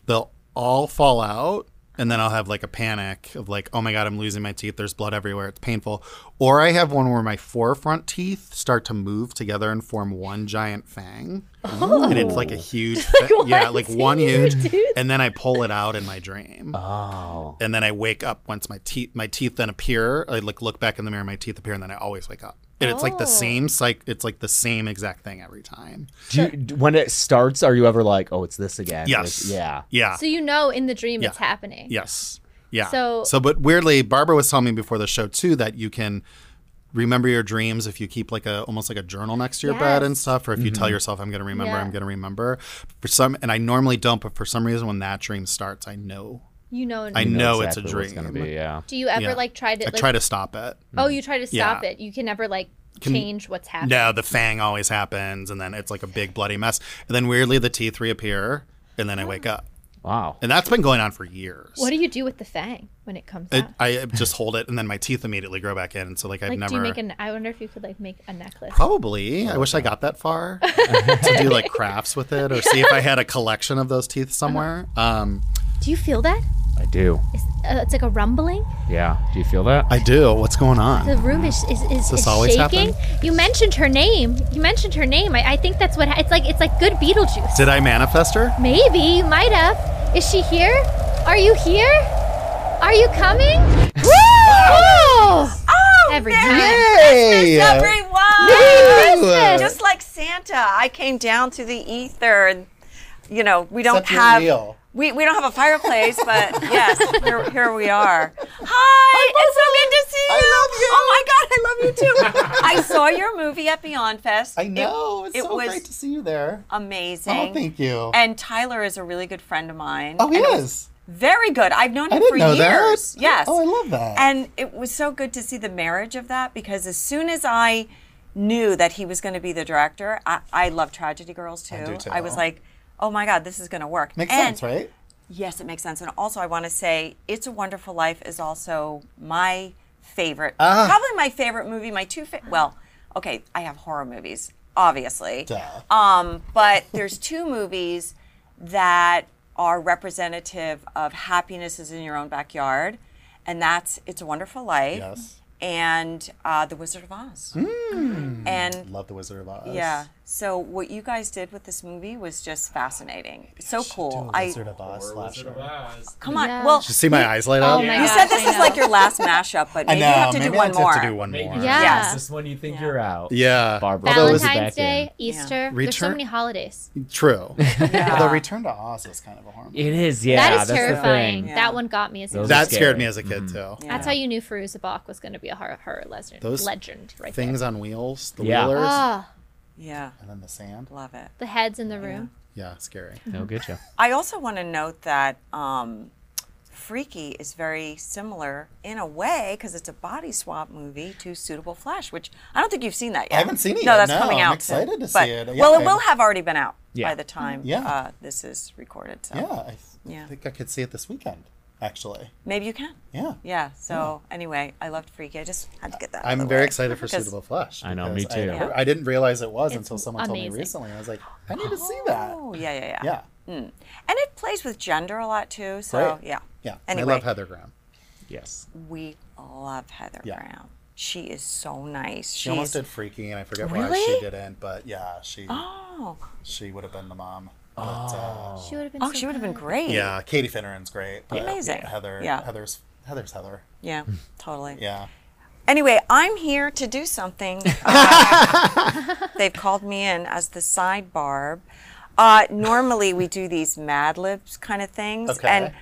they'll all fall out, and then I'll have like a panic of like, oh my god, I'm losing my teeth. There's blood everywhere. It's painful. Or I have one where my forefront teeth start to move together and form one giant fang, oh. and it's like a huge, *laughs* fa- yeah, like one huge and then I pull it out in my dream Oh. and then I wake up once my teeth my teeth then appear. I like look back in the mirror, my teeth appear, and then I always wake up. And it's like the Oh. same psych. It's like the same exact thing every time. Do you, when it starts, are you ever like, oh, it's this again? Yes. Like, yeah. Yeah. So you know in the dream it's happening. yes. Yeah. So- so, but weirdly, Barbara was telling me before the show too that you can remember your dreams if you keep like a almost like a journal next to your bed and stuff, or if you tell mm-hmm. yourself, "I'm going to remember, Yeah. I'm going to remember." For some, and I normally don't, but for some reason, when that dream starts, I know. You know. I You know it's a exactly what It's gonna dream. be, yeah. do you ever Yeah. like try to I try to stop it. oh, you try to stop Yeah. it. You can never like change what's happening. No, the fang always happens, and then it's like a big bloody mess. And then weirdly, the teeth reappear, and then I wake up. Wow. And that's been going on for years. What do you do with the fang when it comes it, out? I just hold it, and then my teeth immediately grow back in. And so, like, I've Like, never. do you make an? I wonder if you could like make a necklace. Probably. I wish I got that far *laughs* to do like crafts with it, or see if I had a collection of those teeth somewhere. Um, Do you feel that? I do. It's, uh, it's like a rumbling. Yeah. Do you feel that? I do. What's going on? The room is is, is, this is always shaking. You mentioned her name. You mentioned her name. I, I think that's what ha- it's like. It's like good Beetlejuice. Did I manifest her? Maybe you might have. Is she here? Are you here? Are you coming? *laughs* Woo! Oh, Every Merry time. Hey! everyone! Just like Santa, I came down to the ether, and you know we don't Except you're have real. We, we don't have a fireplace, *laughs* but yes, here, here we are. Hi, it's so good to see you. I love you. Oh my God, I love you too. *laughs* I saw your movie at Beyond Fest. I know. It's it so was great to see you there. amazing. Oh, thank you. And Tyler is a really good friend of mine. oh, he it is. Very good. I've known I him didn't for know years. that. Yes. Oh, I love that. And it was so good to see the marriage of that because as soon as I knew that he was going to be the director, I, I love Tragedy Girls too. I, do too. I was like, oh my God, this is going to work. Makes And- sense, right? Yes, it makes sense. And also, I want to say, It's a Wonderful Life is also my favorite, Ah. probably my favorite movie. My two, fa- well, okay, I have horror movies, obviously. Duh. Um, but there's two movies that are representative of happiness is in your own backyard, and that's It's a Wonderful Life Yes. and uh, The Wizard of Oz. And Love the Wizard of Oz. yeah, so what you guys did with this movie was just fascinating. So Do cool. a I Wizard of Oz slasher. come on. Yeah. Well, Did you see my eyes light up? Oh my you gosh, said this I is like your last mashup, but I maybe know. you have to maybe do one I more. have to do one more. Yeah. Yes. This one you think you're out. Yeah. Barbara. Although it was- Valentine's back in. Day, Easter. There's so Return- many holidays. True. *laughs* Yeah. Although Return to Oz is kind of a horror movie. It is, yeah. that is that's the terrifying. thing. Yeah. That one got me as a Those kid. are That scared me as a kid too. That's how you knew Fairuza Balk was going to be a horror, horror legend. Those legend, right Things on wheels, the Yeah. wheelers, Ah, Yeah, and then the sand. love it. the heads in the room. Yeah, scary. They'll get you. I also want to note that um, Freaky is very similar in a way because it's a body swap movie to Suitable Flesh, which I don't think you've seen that yet. I haven't seen it No, yet. that's No, coming I'm out. excited soon. to see But- it. Yeah, well, it I- will have already been out Yeah. by the time Yeah. uh, this is recorded. So Yeah, I th- Yeah. think I could see it this weekend. Actually, maybe you can. yeah. Yeah. So anyway, I loved Freaky. I just had to get that. out of I'm the very way. excited for Because- Suitable Flesh. I know, because me too. I, heard- I didn't realize it was It's until someone told me amazing. recently. I was like, I need to see that. Oh yeah, yeah, yeah. Yeah, mm. And it plays with gender a lot too. So Great. yeah. yeah. Anyway. I love Heather Graham. Yes. We love Heather Yeah. Brown. She is so nice. She almost did Freaky, and I forget why Really? she didn't. But yeah, she Oh. she would have been the mom. But, uh, She would have been. Oh, so she would have been good. great. yeah, Katie Finneran's great. But Amazing. Heather, Yeah. Heather's Heather's Heather. Yeah, totally. Yeah. Anyway, I'm here to do something. *laughs* Uh, they've called me in as the side barb. Uh, normally, we do these Mad Libs kind of things, Okay. and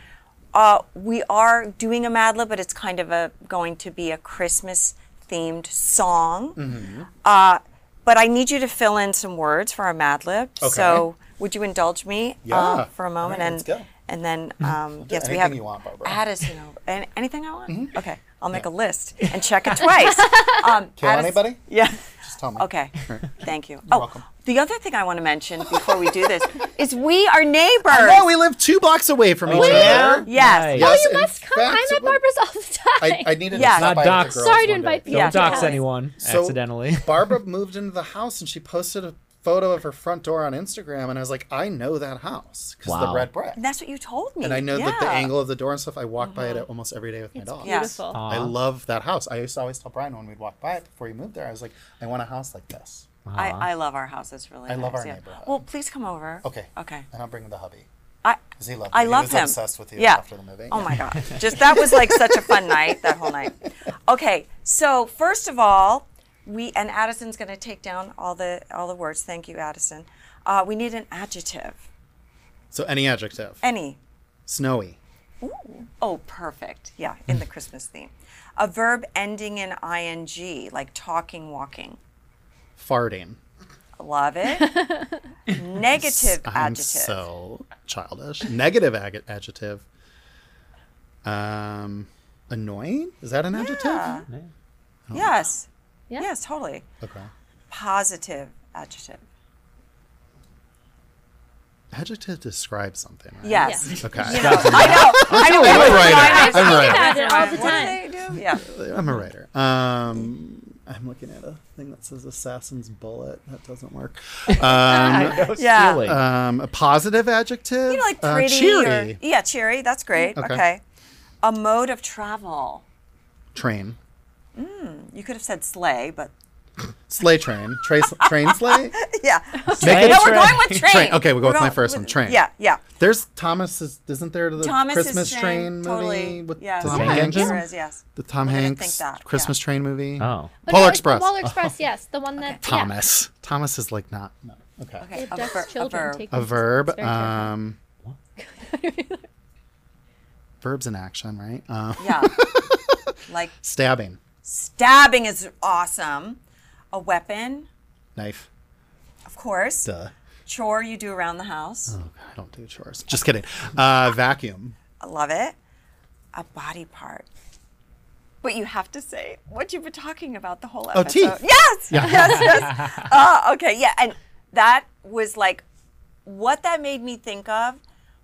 uh, we are doing a Mad Lib, but it's kind of a going to be a Christmas themed song. Mm-hmm. Uh, but I need you to fill in some words for our Mad Lib. So would you indulge me Yeah. uh, for a moment? All right, and let's go. Mm-hmm. and then um, yes, we have you want, Barbara. Addison. An- anything I want. Okay, I'll make a list and *laughs* check it twice. Um, Kill Addis- anybody? Yeah. Just tell me. Okay. *laughs* Thank you. oh, welcome. the other thing I want to mention before we do this is we are neighbors. No, we live two blocks away from each other. Yes. Nice. Yes, you in must come. fact, I'm at Barbara's all the time. I, I needed Yes. to stop Not by the docs. Sorry to invite day. people. Don't Yeah. dox anyone So accidentally. Barbara moved into the house and she posted a photo of her front door on Instagram, and I was like, I know that house because the red brick. And that's what you told me. And I know that the angle of the door and stuff. I walk by it mm-hmm. almost every day with my It's dog. Yeah. beautiful. I love that house. I used to always tell Brian when we'd walk by it before he moved there, I was like, I want a house like this. I, I love our house. It's really I nice. love our yeah. neighborhood. Well, please come over. Okay. Okay. And I'll bring the hubby. I, Because he loved I me. love he was him. obsessed with you yeah. after the movie. Oh Yeah. my god. Just that was like such a fun night, that whole night. Okay, so first of all, we and Addison's going to take down all the all the words. Thank you, Addison. Uh, we need an adjective. So any adjective. Any. Snowy. Oh, perfect. Yeah, in the Christmas theme. A verb ending in ing, like talking, walking. Farting. Love it. *laughs* Negative I'm adjective. so childish. Negative ag- adjective. Um, annoying? Is that an adjective? Yeah. Yes. Yeah. Yes, totally. Okay. Positive adjective. Adjective describes something, right? Yes. Okay. You know, I know. I know. I'm a writer. I I'm a writer. that, About it all the time. they do? Yeah. *laughs* I'm a writer. Um, I'm looking at a thing that says assassin's bullet. That doesn't work. *laughs* Um, Yeah. Um, a positive adjective. You know, like Uh, pretty. cheery. Or, yeah, cheery. That's great. Okay. Okay. A mode of travel. Train. You could have said sleigh, but *laughs* Sleigh train. Tra- *laughs* train sleigh. yeah. Sleigh no, we're going with train. Train. Okay, we'll go We're with my going first one, train. Yeah, yeah. There's Thomas. Is, isn't there the Thomas Christmas is train, movie totally, with yes. Tom Tank Hanks? There is, yes. The Tom We're gonna Hanks think that, Christmas yeah. train movie. Oh. But Polar no, Express. Polar Express, *laughs* yes, the one that yeah. Thomas. Thomas is like not. No. Okay. Okay. A, abducts ver- a verb. A them verb. it's very terrifying. Um, verbs in action, right? Uh, Yeah. like stabbing. Stabbing is awesome. A weapon, Knife. of course. Duh. Chore you do around the house. Oh, God, I don't do chores. Just kidding. Uh, vacuum. I love it. A body part. But you have to say what you've been talking about the whole Oh, episode. teeth. Yes. Yeah. *laughs* Yes. Yes. uh, okay. Yeah. And that was like, what that made me think of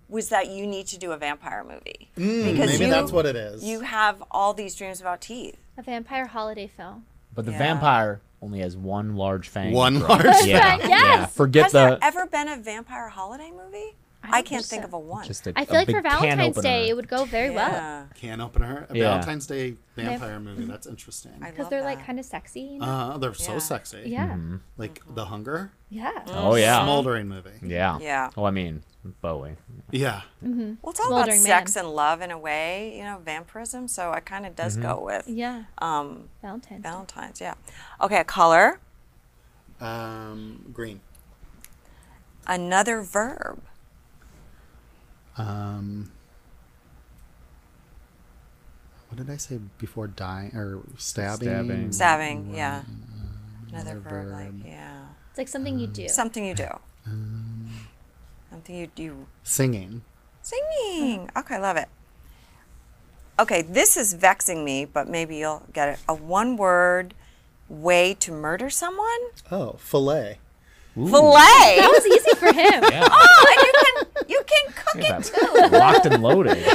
was that you need to do a vampire movie because Mm, Maybe you, that's what it is. you have all these dreams about teeth. A vampire holiday film. But the Yeah. vampire only has one large fang. One to grow. large Yeah. Yes. yeah. Forget Has the there ever been a vampire holiday movie? I, don't can't think think so. of a one. just a, I a feel like for Valentine's. Day, it would go very well. Can opener. A Yeah. Valentine's Day vampire movie. That's *laughs* interesting. Because they're like kind of sexy. You know? Uh, they're so Yeah. sexy. yeah. Like The Hunger. Yeah. Oh yeah. Smoldering movie. Yeah. Yeah. Oh, I mean, Bowie. Yeah. Well, it's all Smoldering about Man. sex and love in a way, you know, vampirism. So it kind of does Mm-hmm. go with Yeah. um, Valentine's. Day. Yeah. Okay, a color. Um, green. Another verb. Um, what did I say before dying or stabbing? Stabbing. Stabbing. Yeah. Another another verb. Like yeah. It's like something you do. Something you do. *laughs* Um, Something you do. Singing. Singing. Okay, love it. Okay, this is vexing me, but maybe you'll get it. A one-word way to murder someone. Oh, fillet. Fillet. That was easy for him. *laughs* Yeah. oh, and you can you can cook it That's too. locked and loaded. *laughs*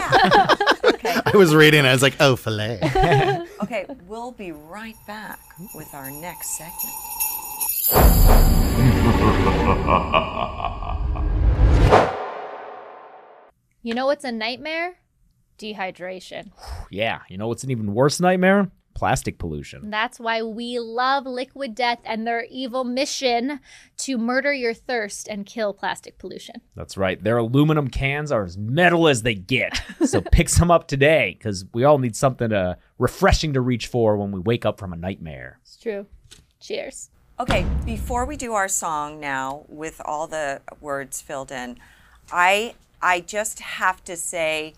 Okay. *laughs* I was reading it. I was like, oh, fillet. Okay, we'll be right back with our next segment. You know what's a nightmare? Dehydration. *sighs* Yeah. You know what's an even worse nightmare? Plastic pollution. That's why we love Liquid Death and their evil mission to murder your thirst and kill plastic pollution. That's right. Their aluminum cans are as metal as they get. *laughs* So pick some up today because we all need something to refreshing to reach for when we wake up from a nightmare. It's true. Cheers. Okay, before we do our song now with all the words filled in, I I just have to say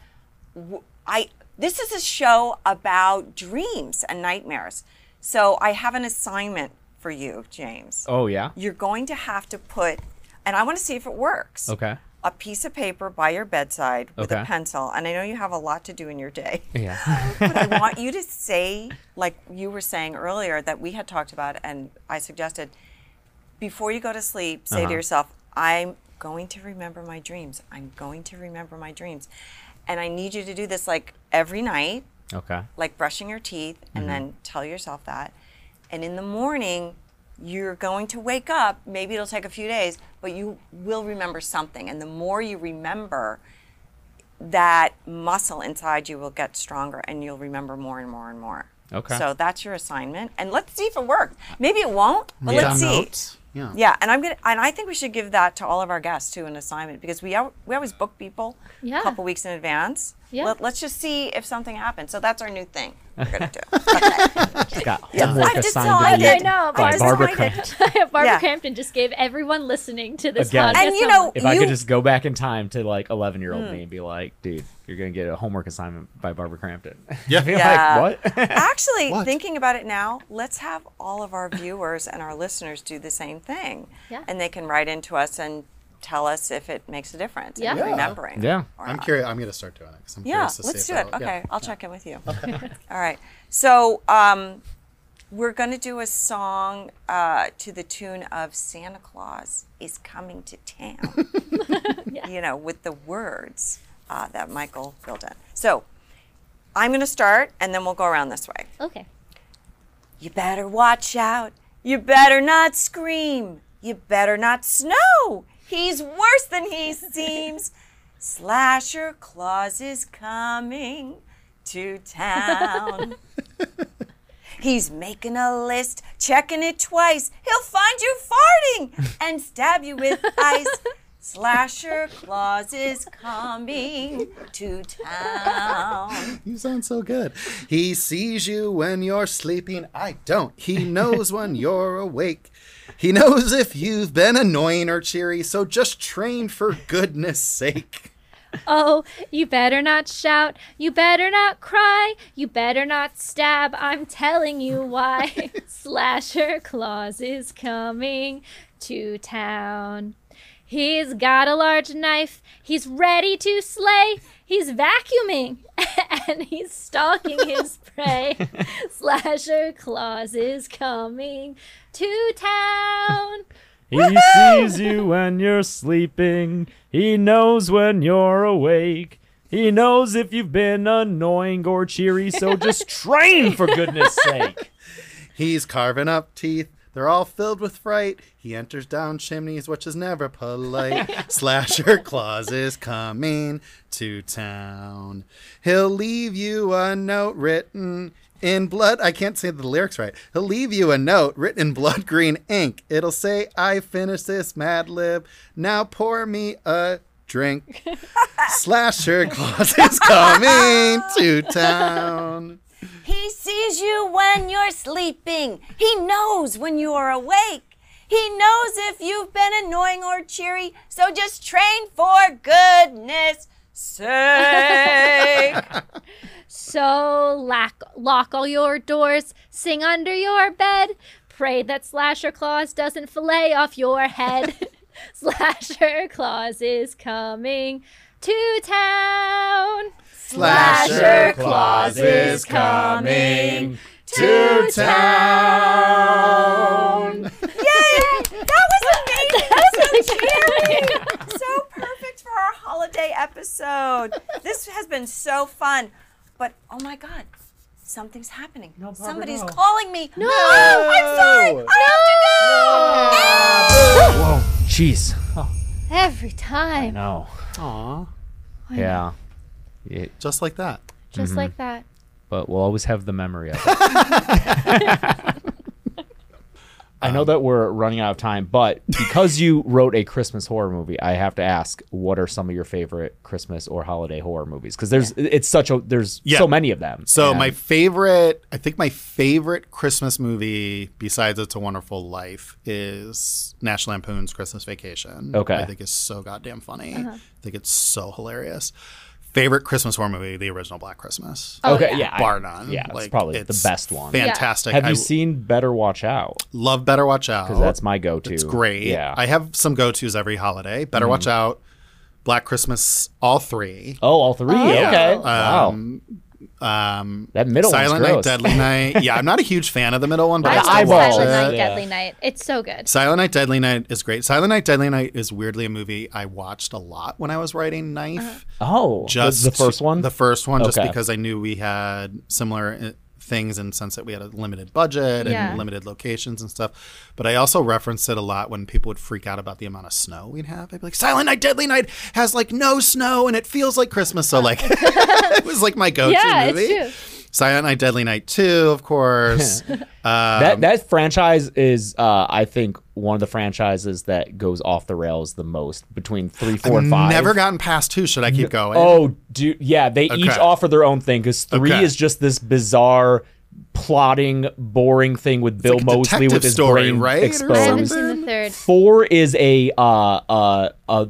w- I this is a show about dreams and nightmares. So I have an assignment for you, James. Oh yeah. You're going to have to put, and I want to see if it works. Okay. A piece of paper by your bedside with a pencil, and I know you have a lot to do in your day. *laughs* Yeah. *laughs* but I want you to say, like you were saying earlier, that we had talked about, and I suggested, before you go to sleep, say Uh-huh. to yourself, I'm going to remember my dreams. I'm going to remember my dreams. And I need you to do this like every night, okay. like brushing your teeth, Mm-hmm. and then tell yourself that. And in the morning, you're going to wake up. Maybe it'll take a few days, but you will remember something. And the more you remember, that muscle inside you will get stronger and you'll remember more and more and more. Okay. So that's your assignment. And let's see if it works. Maybe it won't, but Yeah. let's see. Notes. Yeah. Yeah, and I'm gonna, and I think we should give that to all of our guests too, an assignment because we al- we always book people Yeah. a couple weeks in advance. Yeah. Let, us just see if something happens. So that's our new thing we're gonna do. *laughs* Okay. Got homework I just assigned saw it. I know, by Barbara Crampton. *laughs* Barbara Yeah. Crampton just gave everyone listening to this Again. podcast. And you know, If I could just go back in time to like 11 year old Hmm. me and be like, dude, you're going to get a homework assignment by Barbara Crampton. *laughs* Yeah. Yeah. like, what? *laughs* Actually, What? thinking about it now, let's have all of our viewers and our listeners do the same thing. Yeah. And they can write into us and tell us if it makes a difference Yeah. in Yeah. remembering. Yeah. or I'm not. curious. I'm going to start doing it because I'm Yeah, curious to let's see do it. that'll- Okay, yeah. I'll check in with you. Okay. *laughs* All right. So um, we're going to do a song uh, to the tune of Santa Claus is Coming to Town, you know, with the words uh, that Michael built in. So I'm going to start and then we'll go around this way. okay. You better watch out. You better not scream. You better not snow. He's worse than he *laughs* seems. Slasher Claus is coming to town. *laughs* He's making a list, checking it twice. He'll find you farting and stab you with *laughs* ice. Slasher Claus is coming to town. You sound so good. He sees you when you're sleeping. I don't. He knows when you're awake. He knows if you've been annoying or cheery, so just train for goodness sake. Oh, you better not shout. You better not cry. You better not stab. I'm telling you why. *laughs* Slasher Claus is coming to town. He's got a large knife. He's ready to slay. He's vacuuming *laughs* and he's stalking his *laughs* prey. Slasher Claus is coming to town. He sees you when you're sleeping. He knows when you're awake. He knows if you've been annoying or cheery, so just train for goodness *laughs* sake. He's carving up teeth. They're all filled with fright. He enters down chimneys, which is never polite. *laughs* Slasher Claus is coming to town. He'll leave you a note written in blood. I can't say the lyrics right. He'll leave you a note written in blood *laughs* green ink. It'll say, I finished this Mad Lib. Now pour me a drink. *laughs* Slasher Claus is coming to town. He sees you when you're sleeping. He knows when you are awake. He knows if you've been annoying or cheery. So just train for goodness sake. *laughs* So lock, lock all your doors, sing under your bed, pray that Slasher Claus doesn't fillet off your head. *laughs* Slasher Claus is coming to town. Slasher Claus is coming to town. Yay! That was amazing. That was so cheery. So perfect for our holiday episode. This has been so fun. But oh my God, something's happening. Somebody's no. calling me. No. Oh, I'm sorry. I have to ah. Whoa, jeez. Oh, Every time. no. Aw. Yeah. It, Just like that. Just Mm-hmm. like that. but we'll always have the memory of it. *laughs* I know that we're running out of time, but because you *laughs* wrote a Christmas horror movie, I have to ask, what are some of your favorite Christmas or holiday horror movies? Because there's it's such a there's Yeah. so many of them. So And- my favorite, I think my favorite Christmas movie besides It's a Wonderful Life is National Lampoon's Christmas Vacation. Okay. I think it's so goddamn funny. I think it's so hilarious. Favorite Christmas horror movie, the original Black Christmas. Oh, okay, yeah. yeah, Bar none. Yeah, it's probably it's the best one. Fantastic. Have you I seen Better Watch Out? love Better Watch Out. Because that's my go-to. It's great. Yeah. I have some go tos every holiday. Better Watch Out, Black Christmas, all three. oh, all three. Oh. Okay. Um, wow. Um, That middle one's Silent Night, gross. Deadly Night. *laughs* Yeah, I'm not a huge fan of the middle one, but I I still love watch Silent it. Night, Yeah. Deadly Night. It's so good. Silent Night, Deadly Night is great. Silent Night, Deadly Night is weirdly a movie I watched a lot when I was writing Knife. Oh, Just the, first one. The first one, just because I knew we had similar things in the sense that we had a limited budget Yeah. and limited locations and stuff. But I also referenced it a lot when people would freak out about the amount of snow we'd have. I'd be like, Silent Night, Deadly Night has like no snow and it feels like Christmas. So like, *laughs* it was like my go-to Yeah, movie. it's true. Silent Night, Deadly Night 2, of course. *laughs* um, that that franchise is, uh, I think, one of the franchises that goes off the rails the most between three, four, and five. Never gotten past two. Should I keep going? Oh, dude, yeah, they each offer their own thing because three Okay. is just this bizarre, plotting, boring thing with Bill like Moseley with his story, brain right? Or I haven't exposed. seen the third. Four is a uh uh uh.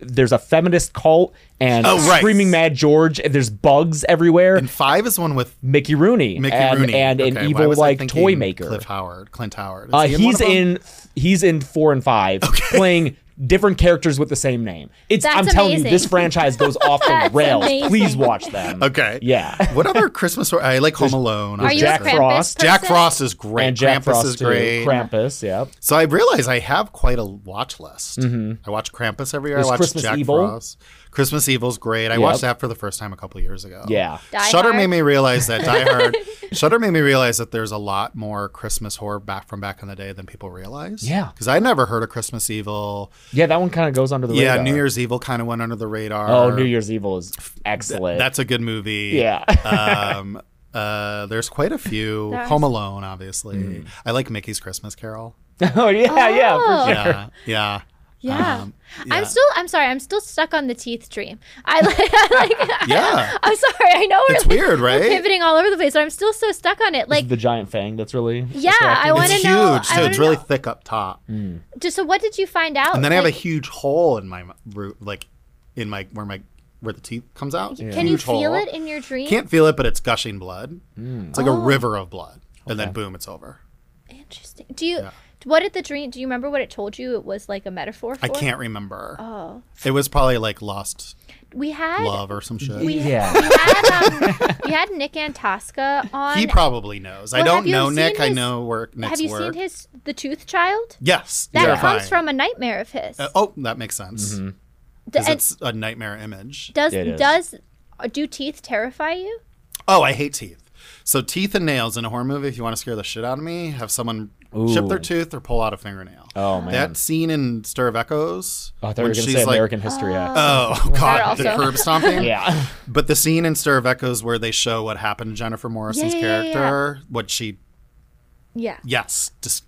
There's a feminist cult and Oh, right. screaming Mad George. And there's bugs everywhere. And five is one with Mickey Rooney Mickey and, Rooney. and Okay, an evil like toy maker. Cliff Howard, Clint Howard. Is Uh, he he's of them? in he's in four and five, *laughs* playing different characters with the same name. It's That's I'm telling you, this *laughs* franchise goes off the rails. amazing. Please watch them. Okay. Yeah. *laughs* What other Christmas story? I like Home Alone. Are you Jack a Krampus Frost. Jack? Frost is great. And Jack Krampus Frost is too. great. Krampus, yeah. So I realize I have quite a watch list. I watch Krampus every year. There's I watch Christmas Jack Evil. Frost. Christmas Evil's great. I Yep. watched that for the first time a couple years ago. Yeah. Die Shudder Hard. made me realize that Die *laughs* Hard. Shudder made me realize that there's a lot more Christmas horror back from back in the day than people realize. Yeah. because I never heard of Christmas Evil. Yeah, that one kind of goes under the Yeah, radar. New Year's Evil kind of went under the radar. Oh, New Year's Evil is excellent. That's a good movie. yeah. *laughs* um, uh, there's quite a few. There's- Home Alone, obviously. Mm. I like Mickey's Christmas Carol. *laughs* oh yeah, yeah, Oh. for sure. Yeah, yeah. Yeah. Um, I'm still. I'm sorry. I'm still stuck on the teeth dream. *laughs* I like. I *laughs* like Yeah. *laughs* I'm sorry. I know we're, It's weird, we're right? pivoting all over the place, but I'm still so stuck on it. Like, the giant fang that's really yeah. I want to know. too. I It's really know- thick up top, Just so, what did you find out? and then I have a huge hole in my root, like in my where my where the teeth comes out. Can you feel hole. it in your dream? Can't feel it, but it's gushing blood. Mm. It's like a Oh. river of blood, and then boom, it's over. Interesting. Do you? Yeah. What did the dream? Do you remember what it told you? It was like a metaphor for. I can't remember. Oh, It was probably like lost we had. love or some shit. We, Yeah. we had um, we had Nick Antosca on. he probably knows. I don't know seen Nick. I know where Nick's have you work. seen his The Tooth Child? Yes, That terrifying. comes from a nightmare of his. Uh, oh, that makes sense. D- Because and it's a nightmare image. does It is. does do teeth terrify you? Oh, I hate teeth. So teeth and nails in a horror movie. If you want to scare the shit out of me, have someone chip their tooth or pull out a fingernail. Oh, man. that scene in Stir of Echoes. Oh, I thought you when were gonna say like, American History X. Oh God, the also. curb stomping. *laughs* yeah. But the scene in Stir of Echoes where they show what happened to Jennifer Morrison's Yeah, yeah, yeah, character, what she, Yeah. yes, just,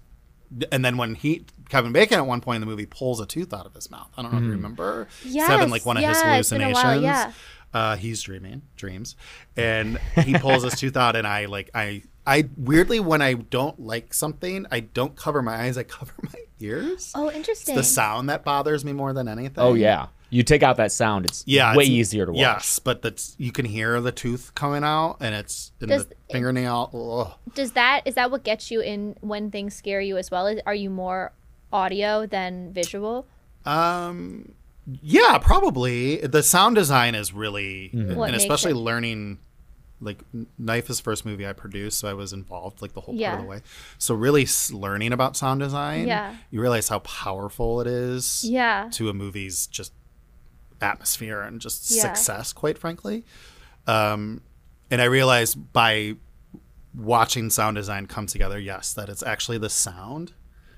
and then when he Kevin Bacon at one point in the movie pulls a tooth out of his mouth. I don't know if you remember. Yes, Seven, like one of his yeah, it's been a hallucinations. while, yeah. Uh, he's dreaming dreams, and he pulls his tooth out, and I like I I weirdly when I don't like something, I don't cover my eyes. I *laughs* cover my ears. Oh, interesting. The sound that bothers me more than anything. Oh yeah. You take out that sound, it's Yeah, way it's- easier to watch. Yes, but that's you can hear the tooth coming out, and it's in Does- the fingernail. Ugh. Does that is that what gets you in when things scare you as well? Are you more audio than visual? Um, yeah, probably the sound design is really, What and especially it- learning. Like Knife is first movie I produced, so I was involved like the whole part of the way. So really learning about sound design, Yeah. you realize how powerful it is Yeah. to a movie's just atmosphere and just Yeah. success, quite frankly. Um, and I realized by watching sound design come together, yes, that it's actually the sound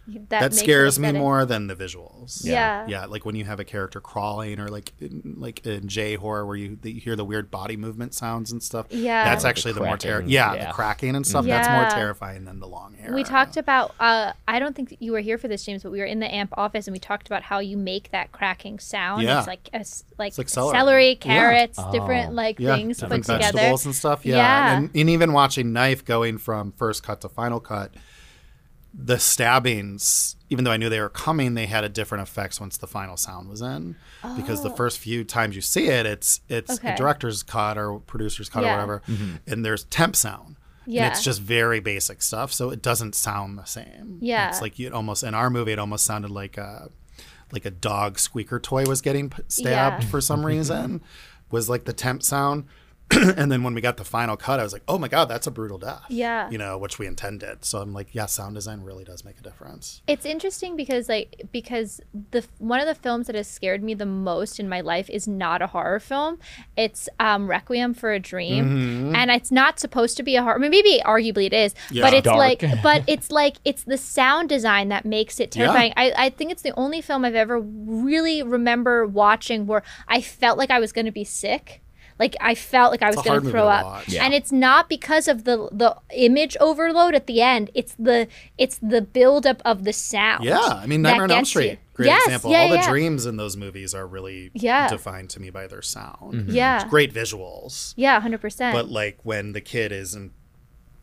That, that, scares me more than the visuals. Yeah. yeah, like when you have a character crawling, or like in, like in J horror where you, you hear the weird body movement sounds and stuff. Yeah. that's actually the the, more cracking, terrifying. Yeah, yeah. the cracking and stuff. That's more terrifying than the long hair. We talked about. Uh, I don't think you were here for this, James, but we were in the AMP office and we talked about how you make that cracking sound. Yeah. It's like a s like, like celery, celery. carrots, Yeah. different Oh. like yeah, things put different together. and stuff. Yeah, Yeah. And, and even watching Knife going from first cut to final cut. The stabbings, even though I knew they were coming, they had a different effects once the final sound was in. Because the oh. first few times you see it, it's it's Oh. Okay. a director's cut or producer's cut Yeah. or whatever, mm-hmm. and there's temp sound. Yeah. And it's just very basic stuff, so it doesn't sound the same. Yeah. It's like you almost in our movie, it almost sounded like a like a dog squeaker toy was getting p- stabbed Yeah. for some reason. *laughs* was like the temp sound. *clears throat* and then when we got the final cut, I was like, "Oh my god, that's a brutal death." Yeah. you know, which we intended. So I'm like, yeah, sound design really does make a difference. It's interesting because like because the one of the films that has scared me the most in my life is not a horror film. It's um, Requiem for a Dream, and it's not supposed to be a horror. I mean, maybe arguably it is, Yeah. but it's Dark. like *laughs* but it's like it's the sound design that makes it Yeah. terrifying. I, I think it's the only film I've ever really remember watching where I felt like I was going to be sick. Like I felt like I was going to throw up. Yeah. and it's not because of the the image overload at the end. It's the it's the buildup of the sound. Yeah, I mean, that Nightmare on Elm Street, you. great Yes, example. yeah, All the yeah. dreams in those movies are really Yeah. defined to me by their sound. Mm-hmm. Yeah, Great visuals, yeah, hundred percent. but like when the kid is in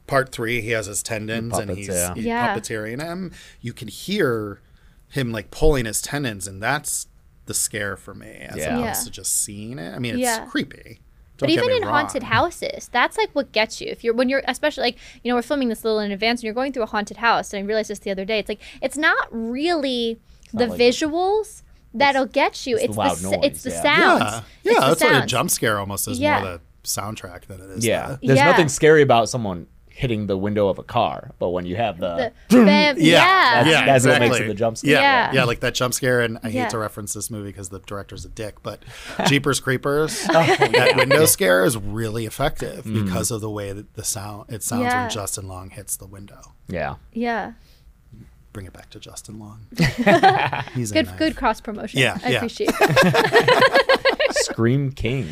part three, he has his tendons and he's, yeah. he's Yeah. puppeteering him. You can hear him like pulling his tendons, and that's the scare for me, as Yeah. opposed Yeah. to just seeing it. I mean, it's Yeah. creepy. But Don't get even in wrong. haunted houses, that's like what gets you. If you're when you're especially like you know we're filming this a little in advance and you're going through a haunted house, and I realized this the other day. It's like it's not really the not like- visuals that'll get you. it's It's, the loud noise, it's the yeah. sounds. Yeah, It's yeah, the that's what a jump scare almost is Yeah. more the soundtrack than it is. Yeah. the- There's Yeah. nothing scary about someone hitting the window of a car, but when you have the, The *laughs* bam, Yeah, yeah, yeah, that's what makes it the jump scare. Yeah, Yeah. yeah, like that jump scare. And I Yeah. hate to reference this movie because the director's a dick, but *laughs* Jeepers Creepers, *laughs* oh, that window scare is really effective mm. because of the way that the sound it sounds Yeah. when Justin Long hits the window. Yeah. yeah. Bring it back to Justin Long. He's Good, in good cross promotion. Yeah, I yeah. appreciate. That. Scream King.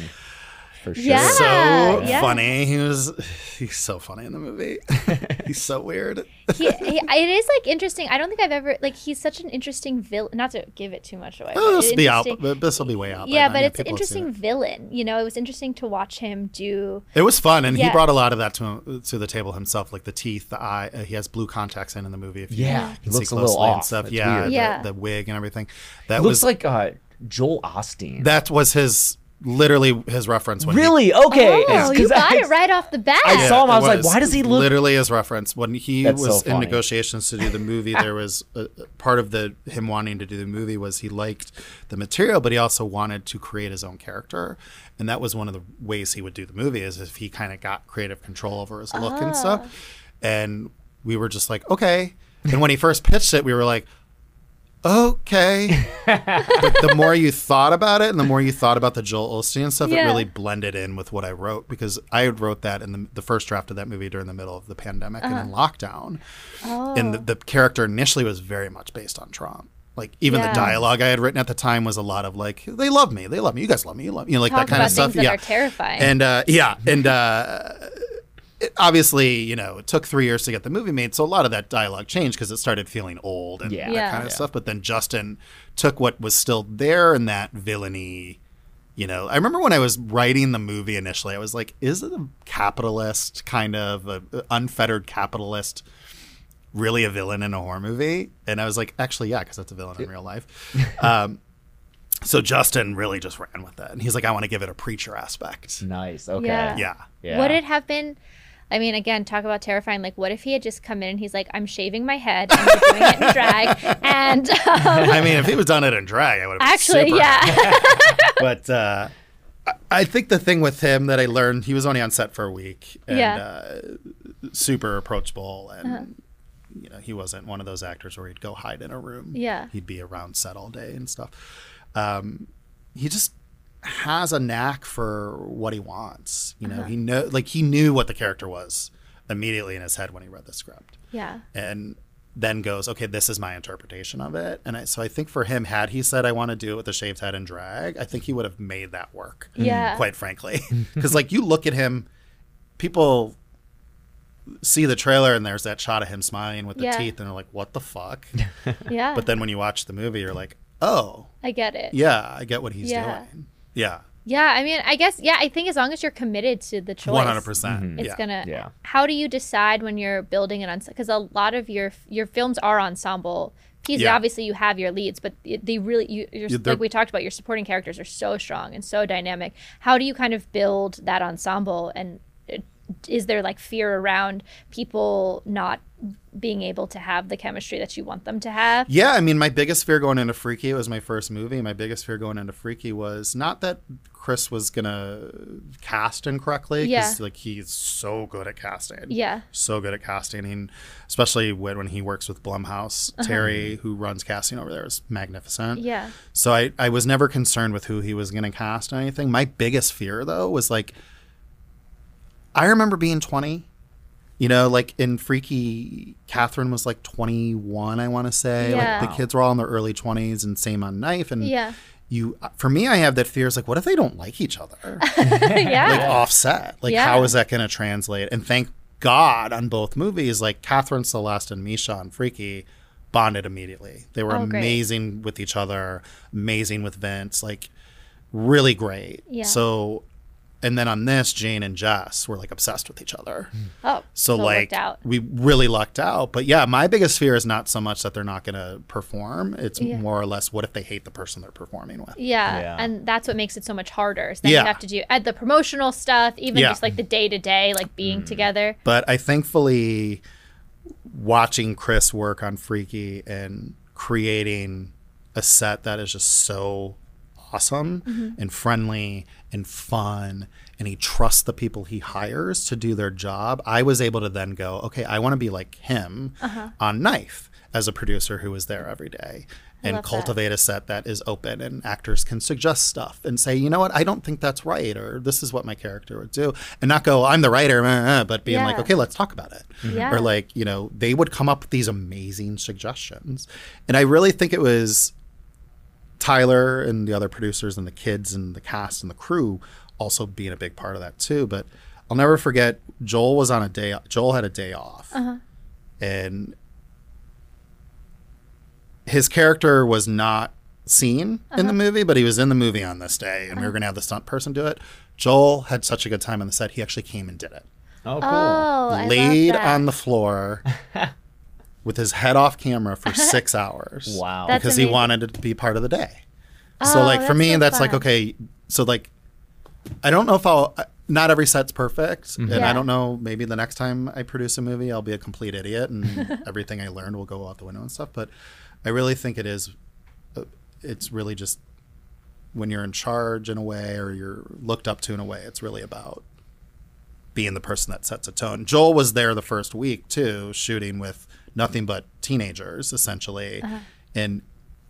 For sure. Yeah. So yeah. funny. He was. He's so funny in the movie. *laughs* he's so weird. he, he, it is like interesting. I don't think I've ever like he's such an interesting villain. Not to give it too much away. Oh, this will be out. This will be way out. Yeah, then. but it's an people have seen interesting villain. You know, it was interesting to watch him do. It was fun, and he brought a lot of that to to the table himself, like the teeth, the eye. Uh, he has blue contacts in in the movie. If you Yeah, can he see looks a little closely and off. stuff. It's Yeah, the, Yeah. the wig and everything. That Looks was like uh, Joel Osteen. that was his literally his reference. When he- really? Okay. Oh, 'cause you got I- it right off the bat. I saw him. I it was like, why does he look- Literally his reference when he That's was so in negotiations to do the movie. there was a, a- part of the him wanting to do the movie was he liked the material, but he also wanted to create his own character, and that was one of the ways he would do the movie is if he kind of got creative control over his look and Ah. stuff. And we were just like, okay. And when he first pitched it, we were like. Okay, *laughs* but the more you thought about it, and the more you thought about the Joel Osteen stuff, it really blended in with what I wrote because I wrote that in the, the first draft of that movie during the middle of the pandemic and in lockdown. Oh. And the, the character initially was very much based on Trump. Like even Yeah. the dialogue I had written at the time was a lot of like, "They love me, they love me, you guys love me, you love me," you know, like Talk that kind of stuff. yeah, are terrifying. and uh, yeah, and uh, it, obviously, you know, it took three years to get the movie made, so a lot of that dialogue changed because it started feeling old and Yeah. that Yeah. kind of Yeah. stuff. But then Justin took what was still there in that villainy. You know, I remember when I was writing the movie initially, I was like, "Is it a capitalist kind of a, a unfettered capitalist?" Really, a villain in a horror movie, and I was like, actually, yeah, because that's a villain in real life. Um, so Justin really just ran with that, and he's like, I want to give it a preacher aspect. Nice. Okay. Yeah. Yeah, Yeah. Would it have been? I mean, again, talk about terrifying. Like, what if he had just come in and he's like, "I'm shaving my head and we're doing it in drag," *laughs* and *laughs* um, I mean, if he was done it in drag, I would have actually, super yeah, *laughs* but uh, I- I think the thing with him that I learned, he was only on set for a week and Yeah. uh, super approachable, and Uh-huh. you know he wasn't one of those actors where he'd go hide in a room. Yeah. he'd be around set all day and stuff. Um, he just has a knack for what he wants. You know, Uh-huh. he know like he knew what the character was immediately in his head when he read the script yeah, and then goes, okay, this is my interpretation of it. And I, so I think for him, had he said, I want to do it with a shaved head and drag, I think he would have made that work. Yeah. Quite frankly. *laughs* Because, like, you look at him, people see the trailer and there's that shot of him smiling with the Yeah. teeth, and they're like, what the fuck? *laughs* yeah. but then when you watch the movie, you're like, oh, I get it. yeah, I get what he's Yeah. doing. Yeah. Yeah, I mean, I guess yeah. I think as long as you're committed to the choice, One hundred percent. Mm-hmm. it's Yeah. gonna. Yeah. How do you decide when you're building an ensemble? Because a lot of your your films are ensemble pieces. Yeah. Obviously, you have your leads, but it- they really you you're, Yeah, like we talked about. Your supporting characters are so strong and so dynamic. How do you kind of build that ensemble? And is there like fear around people not being able to have the chemistry that you want them to have? Yeah, I mean, my biggest fear going into Freaky was my first movie. My biggest fear going into Freaky was not that Chris was gonna cast incorrectly, Yeah. like he's so good at casting. Yeah. so good at casting, and especially when, when he works with Blumhouse. Terry, who runs casting over there, is magnificent. Uh-huh. Yeah. So I, I was never concerned with who he was going to cast or anything. My biggest fear though was like, I remember being 20. You know, like in Freaky, Catherine was like 21, I want to say. Yeah. Like the kids were all in their early 20s, and same on Knife. And Yeah. you, for me, I have that fear. Is like, what if they don't like each other? *laughs* yeah. like offset. Like Yeah. how is that going to translate? And thank God on both movies, like Catherine Celeste and Misha on Freaky bonded immediately. They were Oh, great. amazing with each other, amazing with Vince, like really great. Yeah. So and then on this, Jane and Jess were like obsessed with each other. Hmm. oh, So, it like out. we really lucked out. But yeah, my biggest fear is not so much that they're not going to perform. It's Yeah. more or less what if they hate the person they're performing with. Yeah, Yeah. and that's what makes it so much harder. is then Yeah. you have to do add the promotional stuff, even Yeah. just like the day to day, like being hmm. together. But I thankfully watching Chris work on Freaky and creating a set that is just so awesome Mm-hmm. and friendly and fun and he trusts the people he hires to do their job. I was able to then go, okay, I want to be like him Uh-huh. on Knife as a producer who is there every day and love that. cultivate a set that is open and actors can suggest stuff and say, you know what, I don't think that's right or this is what my character would do and not go, I'm the writer, uh, uh," but being like, okay, let's talk about it. Yeah. Or like, you know, they would come up with these amazing suggestions. And I really think it was Tyler and the other producers and the kids and the cast and the crew also being a big part of that too. But I'll never forget Joel was on a day Joel had a day off. Uh-huh. And his character was not seen in the uh-huh. movie, but he was in the movie on this day and we were uh-huh. gonna have the stunt person do it. Joel had such a good time on the set, he actually came and did it Oh, cool. Oh, I laid love that. on the floor *laughs* with his head off camera for *laughs* six hours. Wow. That's because he wanted it to be part of the day. so Oh, like for me, so that's like okay. So like, I don't know if I'll. Not every set's perfect, and Yeah. I don't know. Maybe the next time I produce a movie, I'll be a complete idiot, and *laughs* everything I learned will go out the window and stuff. But I really think it is. uh, It's really just when you're in charge in a way, or you're looked up to in a way. It's really about being the person that sets a tone. Joel was there the first week too, shooting with nothing but teenagers essentially, and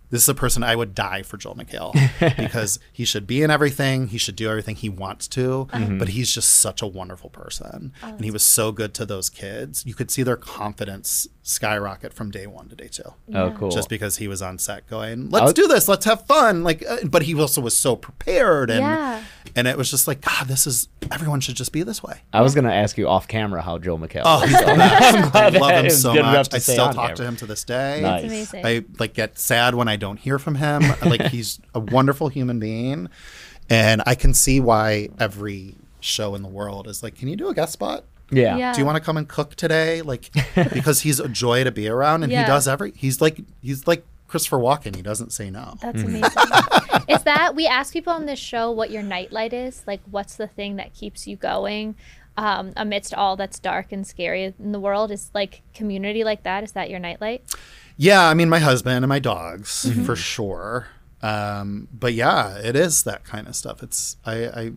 this is a person I would die for Joel McHale *laughs* because he should be in everything. He should do everything he wants to, but he's just such a wonderful person. and he was so good to those kids. You could see their confidence skyrocket from day one to day two. Oh, cool. Just because he was on set going, let's was- do this, let's have fun. Like, uh, but he also was so prepared, and Yeah. And it was just like, God, this is everyone should just be this way. I was gonna ask you off camera how Joel McHale. Oh, he's the *laughs* best. I love him so much. I say still on talk to him to this day. Nice. Amazing. I like get sad when I don't hear from him. *laughs* like he's a wonderful human being, and I can see why every show in the world is like, "Can you do a guest spot? yeah. Yeah. Do you want to come and cook today?" Like because he's a joy to be around, and Yeah. he does every. He's like he's like Christopher Walken. He doesn't say no. That's amazing. *laughs* is that we ask people on this show what your nightlight is? Like, what's the thing that keeps you going um, amidst all that's dark and scary in the world? Is like community like that? Is that your nightlight? Yeah, I mean my husband and my dogs Mm-hmm. for sure. Um, but yeah, it is that kind of stuff. It's I, I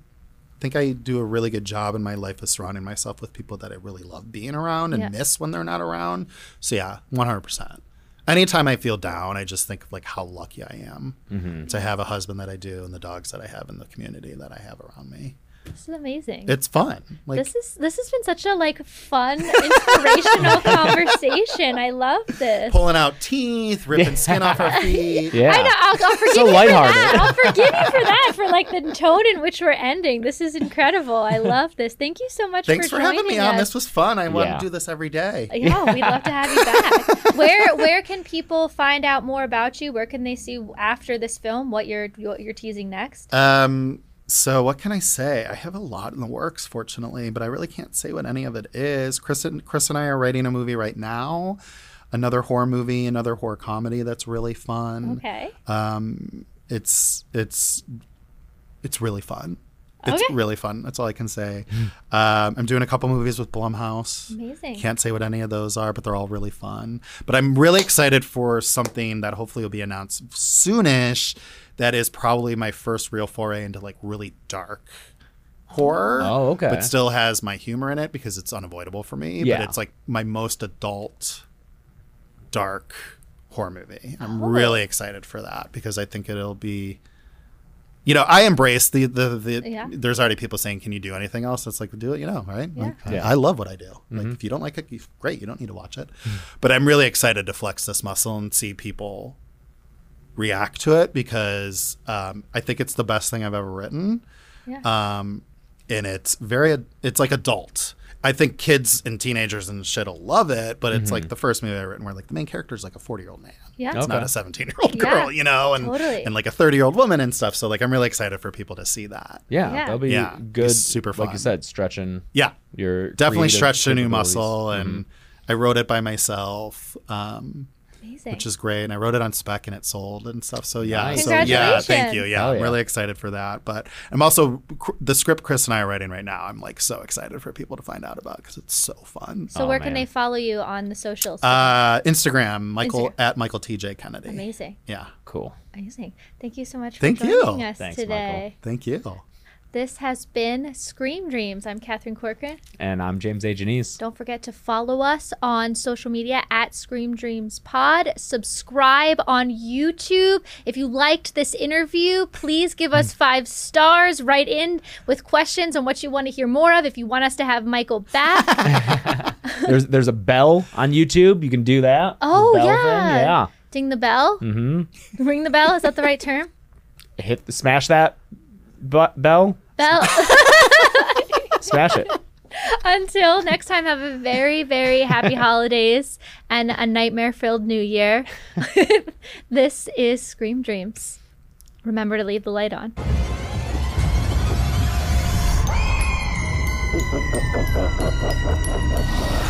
think I do a really good job in my life of surrounding myself with people that I really love being around and Yeah. miss when they're not around. So yeah, one hundred percent. Anytime I feel down, I just think of like how lucky I am Mm-hmm. to have a husband that I do and the dogs that I have in the community that I have around me. This is amazing. It's fun. Like this is this has been such a like fun, inspirational *laughs* conversation. I love this. pulling out teeth, ripping skin off our feet. *laughs* Yeah. I know. I'll, I'll forgive So you lighthearted. for that. I'll forgive you for that. For like the tone in which we're ending. This is incredible. I love this. Thank you so much. Thanks for, for having me joining on. This was fun. I want Yeah. to do this every day. Yeah, we'd love to have you back. *laughs* where where can people find out more about you? Where can they see after this film what you're what you're teasing next? Um, so what can I say? I have a lot in the works, fortunately, but I really can't say what any of it is. Chris and Chris and I are writing a movie right now, another horror movie, another horror comedy that's really fun. Okay. Um, it's it's it's really fun. It's Okay. really fun. That's all I can say. Um, I'm doing a couple movies with Blumhouse. Amazing. Can't say what any of those are, but they're all really fun. But I'm really excited for something that hopefully will be announced soonish. That is probably my first real foray into like really dark horror. Oh, okay. But still has my humor in it because it's unavoidable for me. Yeah. But it's like my most adult dark horror movie. I'm Oh. really excited for that because I think it'll be you know, I embrace the the, the Yeah. there's already people saying, Can you do anything else? It's like do it, you know, right? Like, I- Yeah. I, love what I do. Like Mm-hmm. if you don't like it, great, you don't need to watch it. But I'm really excited to flex this muscle and see people react to it because um, I think it's the best thing I've ever written. Yeah. Um, and it's very it's like adult. I think kids and teenagers and shit'll love it, but it's Mm-hmm. like the first movie I've written where like the main character is like a 40 year old man. yeah. It's not a 17 year old Yeah, girl, you know, and totally. and like a 30 year old woman and stuff. So like I'm really excited for people to see that. Yeah, Yeah. that'll be Yeah, it's good. super fun. Like you said, stretching Yeah, your definitely creative stretched a new capabilities. muscle, and I wrote it by myself, um, Amazing. which is great. And I wrote it on spec, and it sold and stuff. So yeah, Nice. so yeah, thank you. Yeah, Hell I'm really excited for that. But I'm also cr- the script Chris and I are writing right now. I'm like so excited for people to find out about because it's so fun. so Oh, where can they follow you on the socials? Uh, Instagram, Michael Instagram. at Michael TJ Kennedy. Amazing. Yeah, Cool. Amazing. Thank you so much for Thank you. joining us Thanks, today. thank you. This has been Scream Dreams. I'm Catherine Corcoran. And I'm James A. Janisse. Don't forget to follow us on social media at Scream Dreams Pod. Subscribe on YouTube. If you liked this interview, please give us five stars. Write in with questions on what you want to hear more of. If you want us to have Michael back, *laughs* There's there's a bell on YouTube. You can do that. Oh, yeah. Thing. Yeah. ding the bell. Mm-hmm. Ring the bell. Is that the right term? *laughs* Hit the, smash that bu- bell. Bell. *laughs* Smash it. Until next time, have a very, very happy holidays and a nightmare filled new year. *laughs* this is Scream Dreams. Remember to leave the light on. Thank *laughs* you.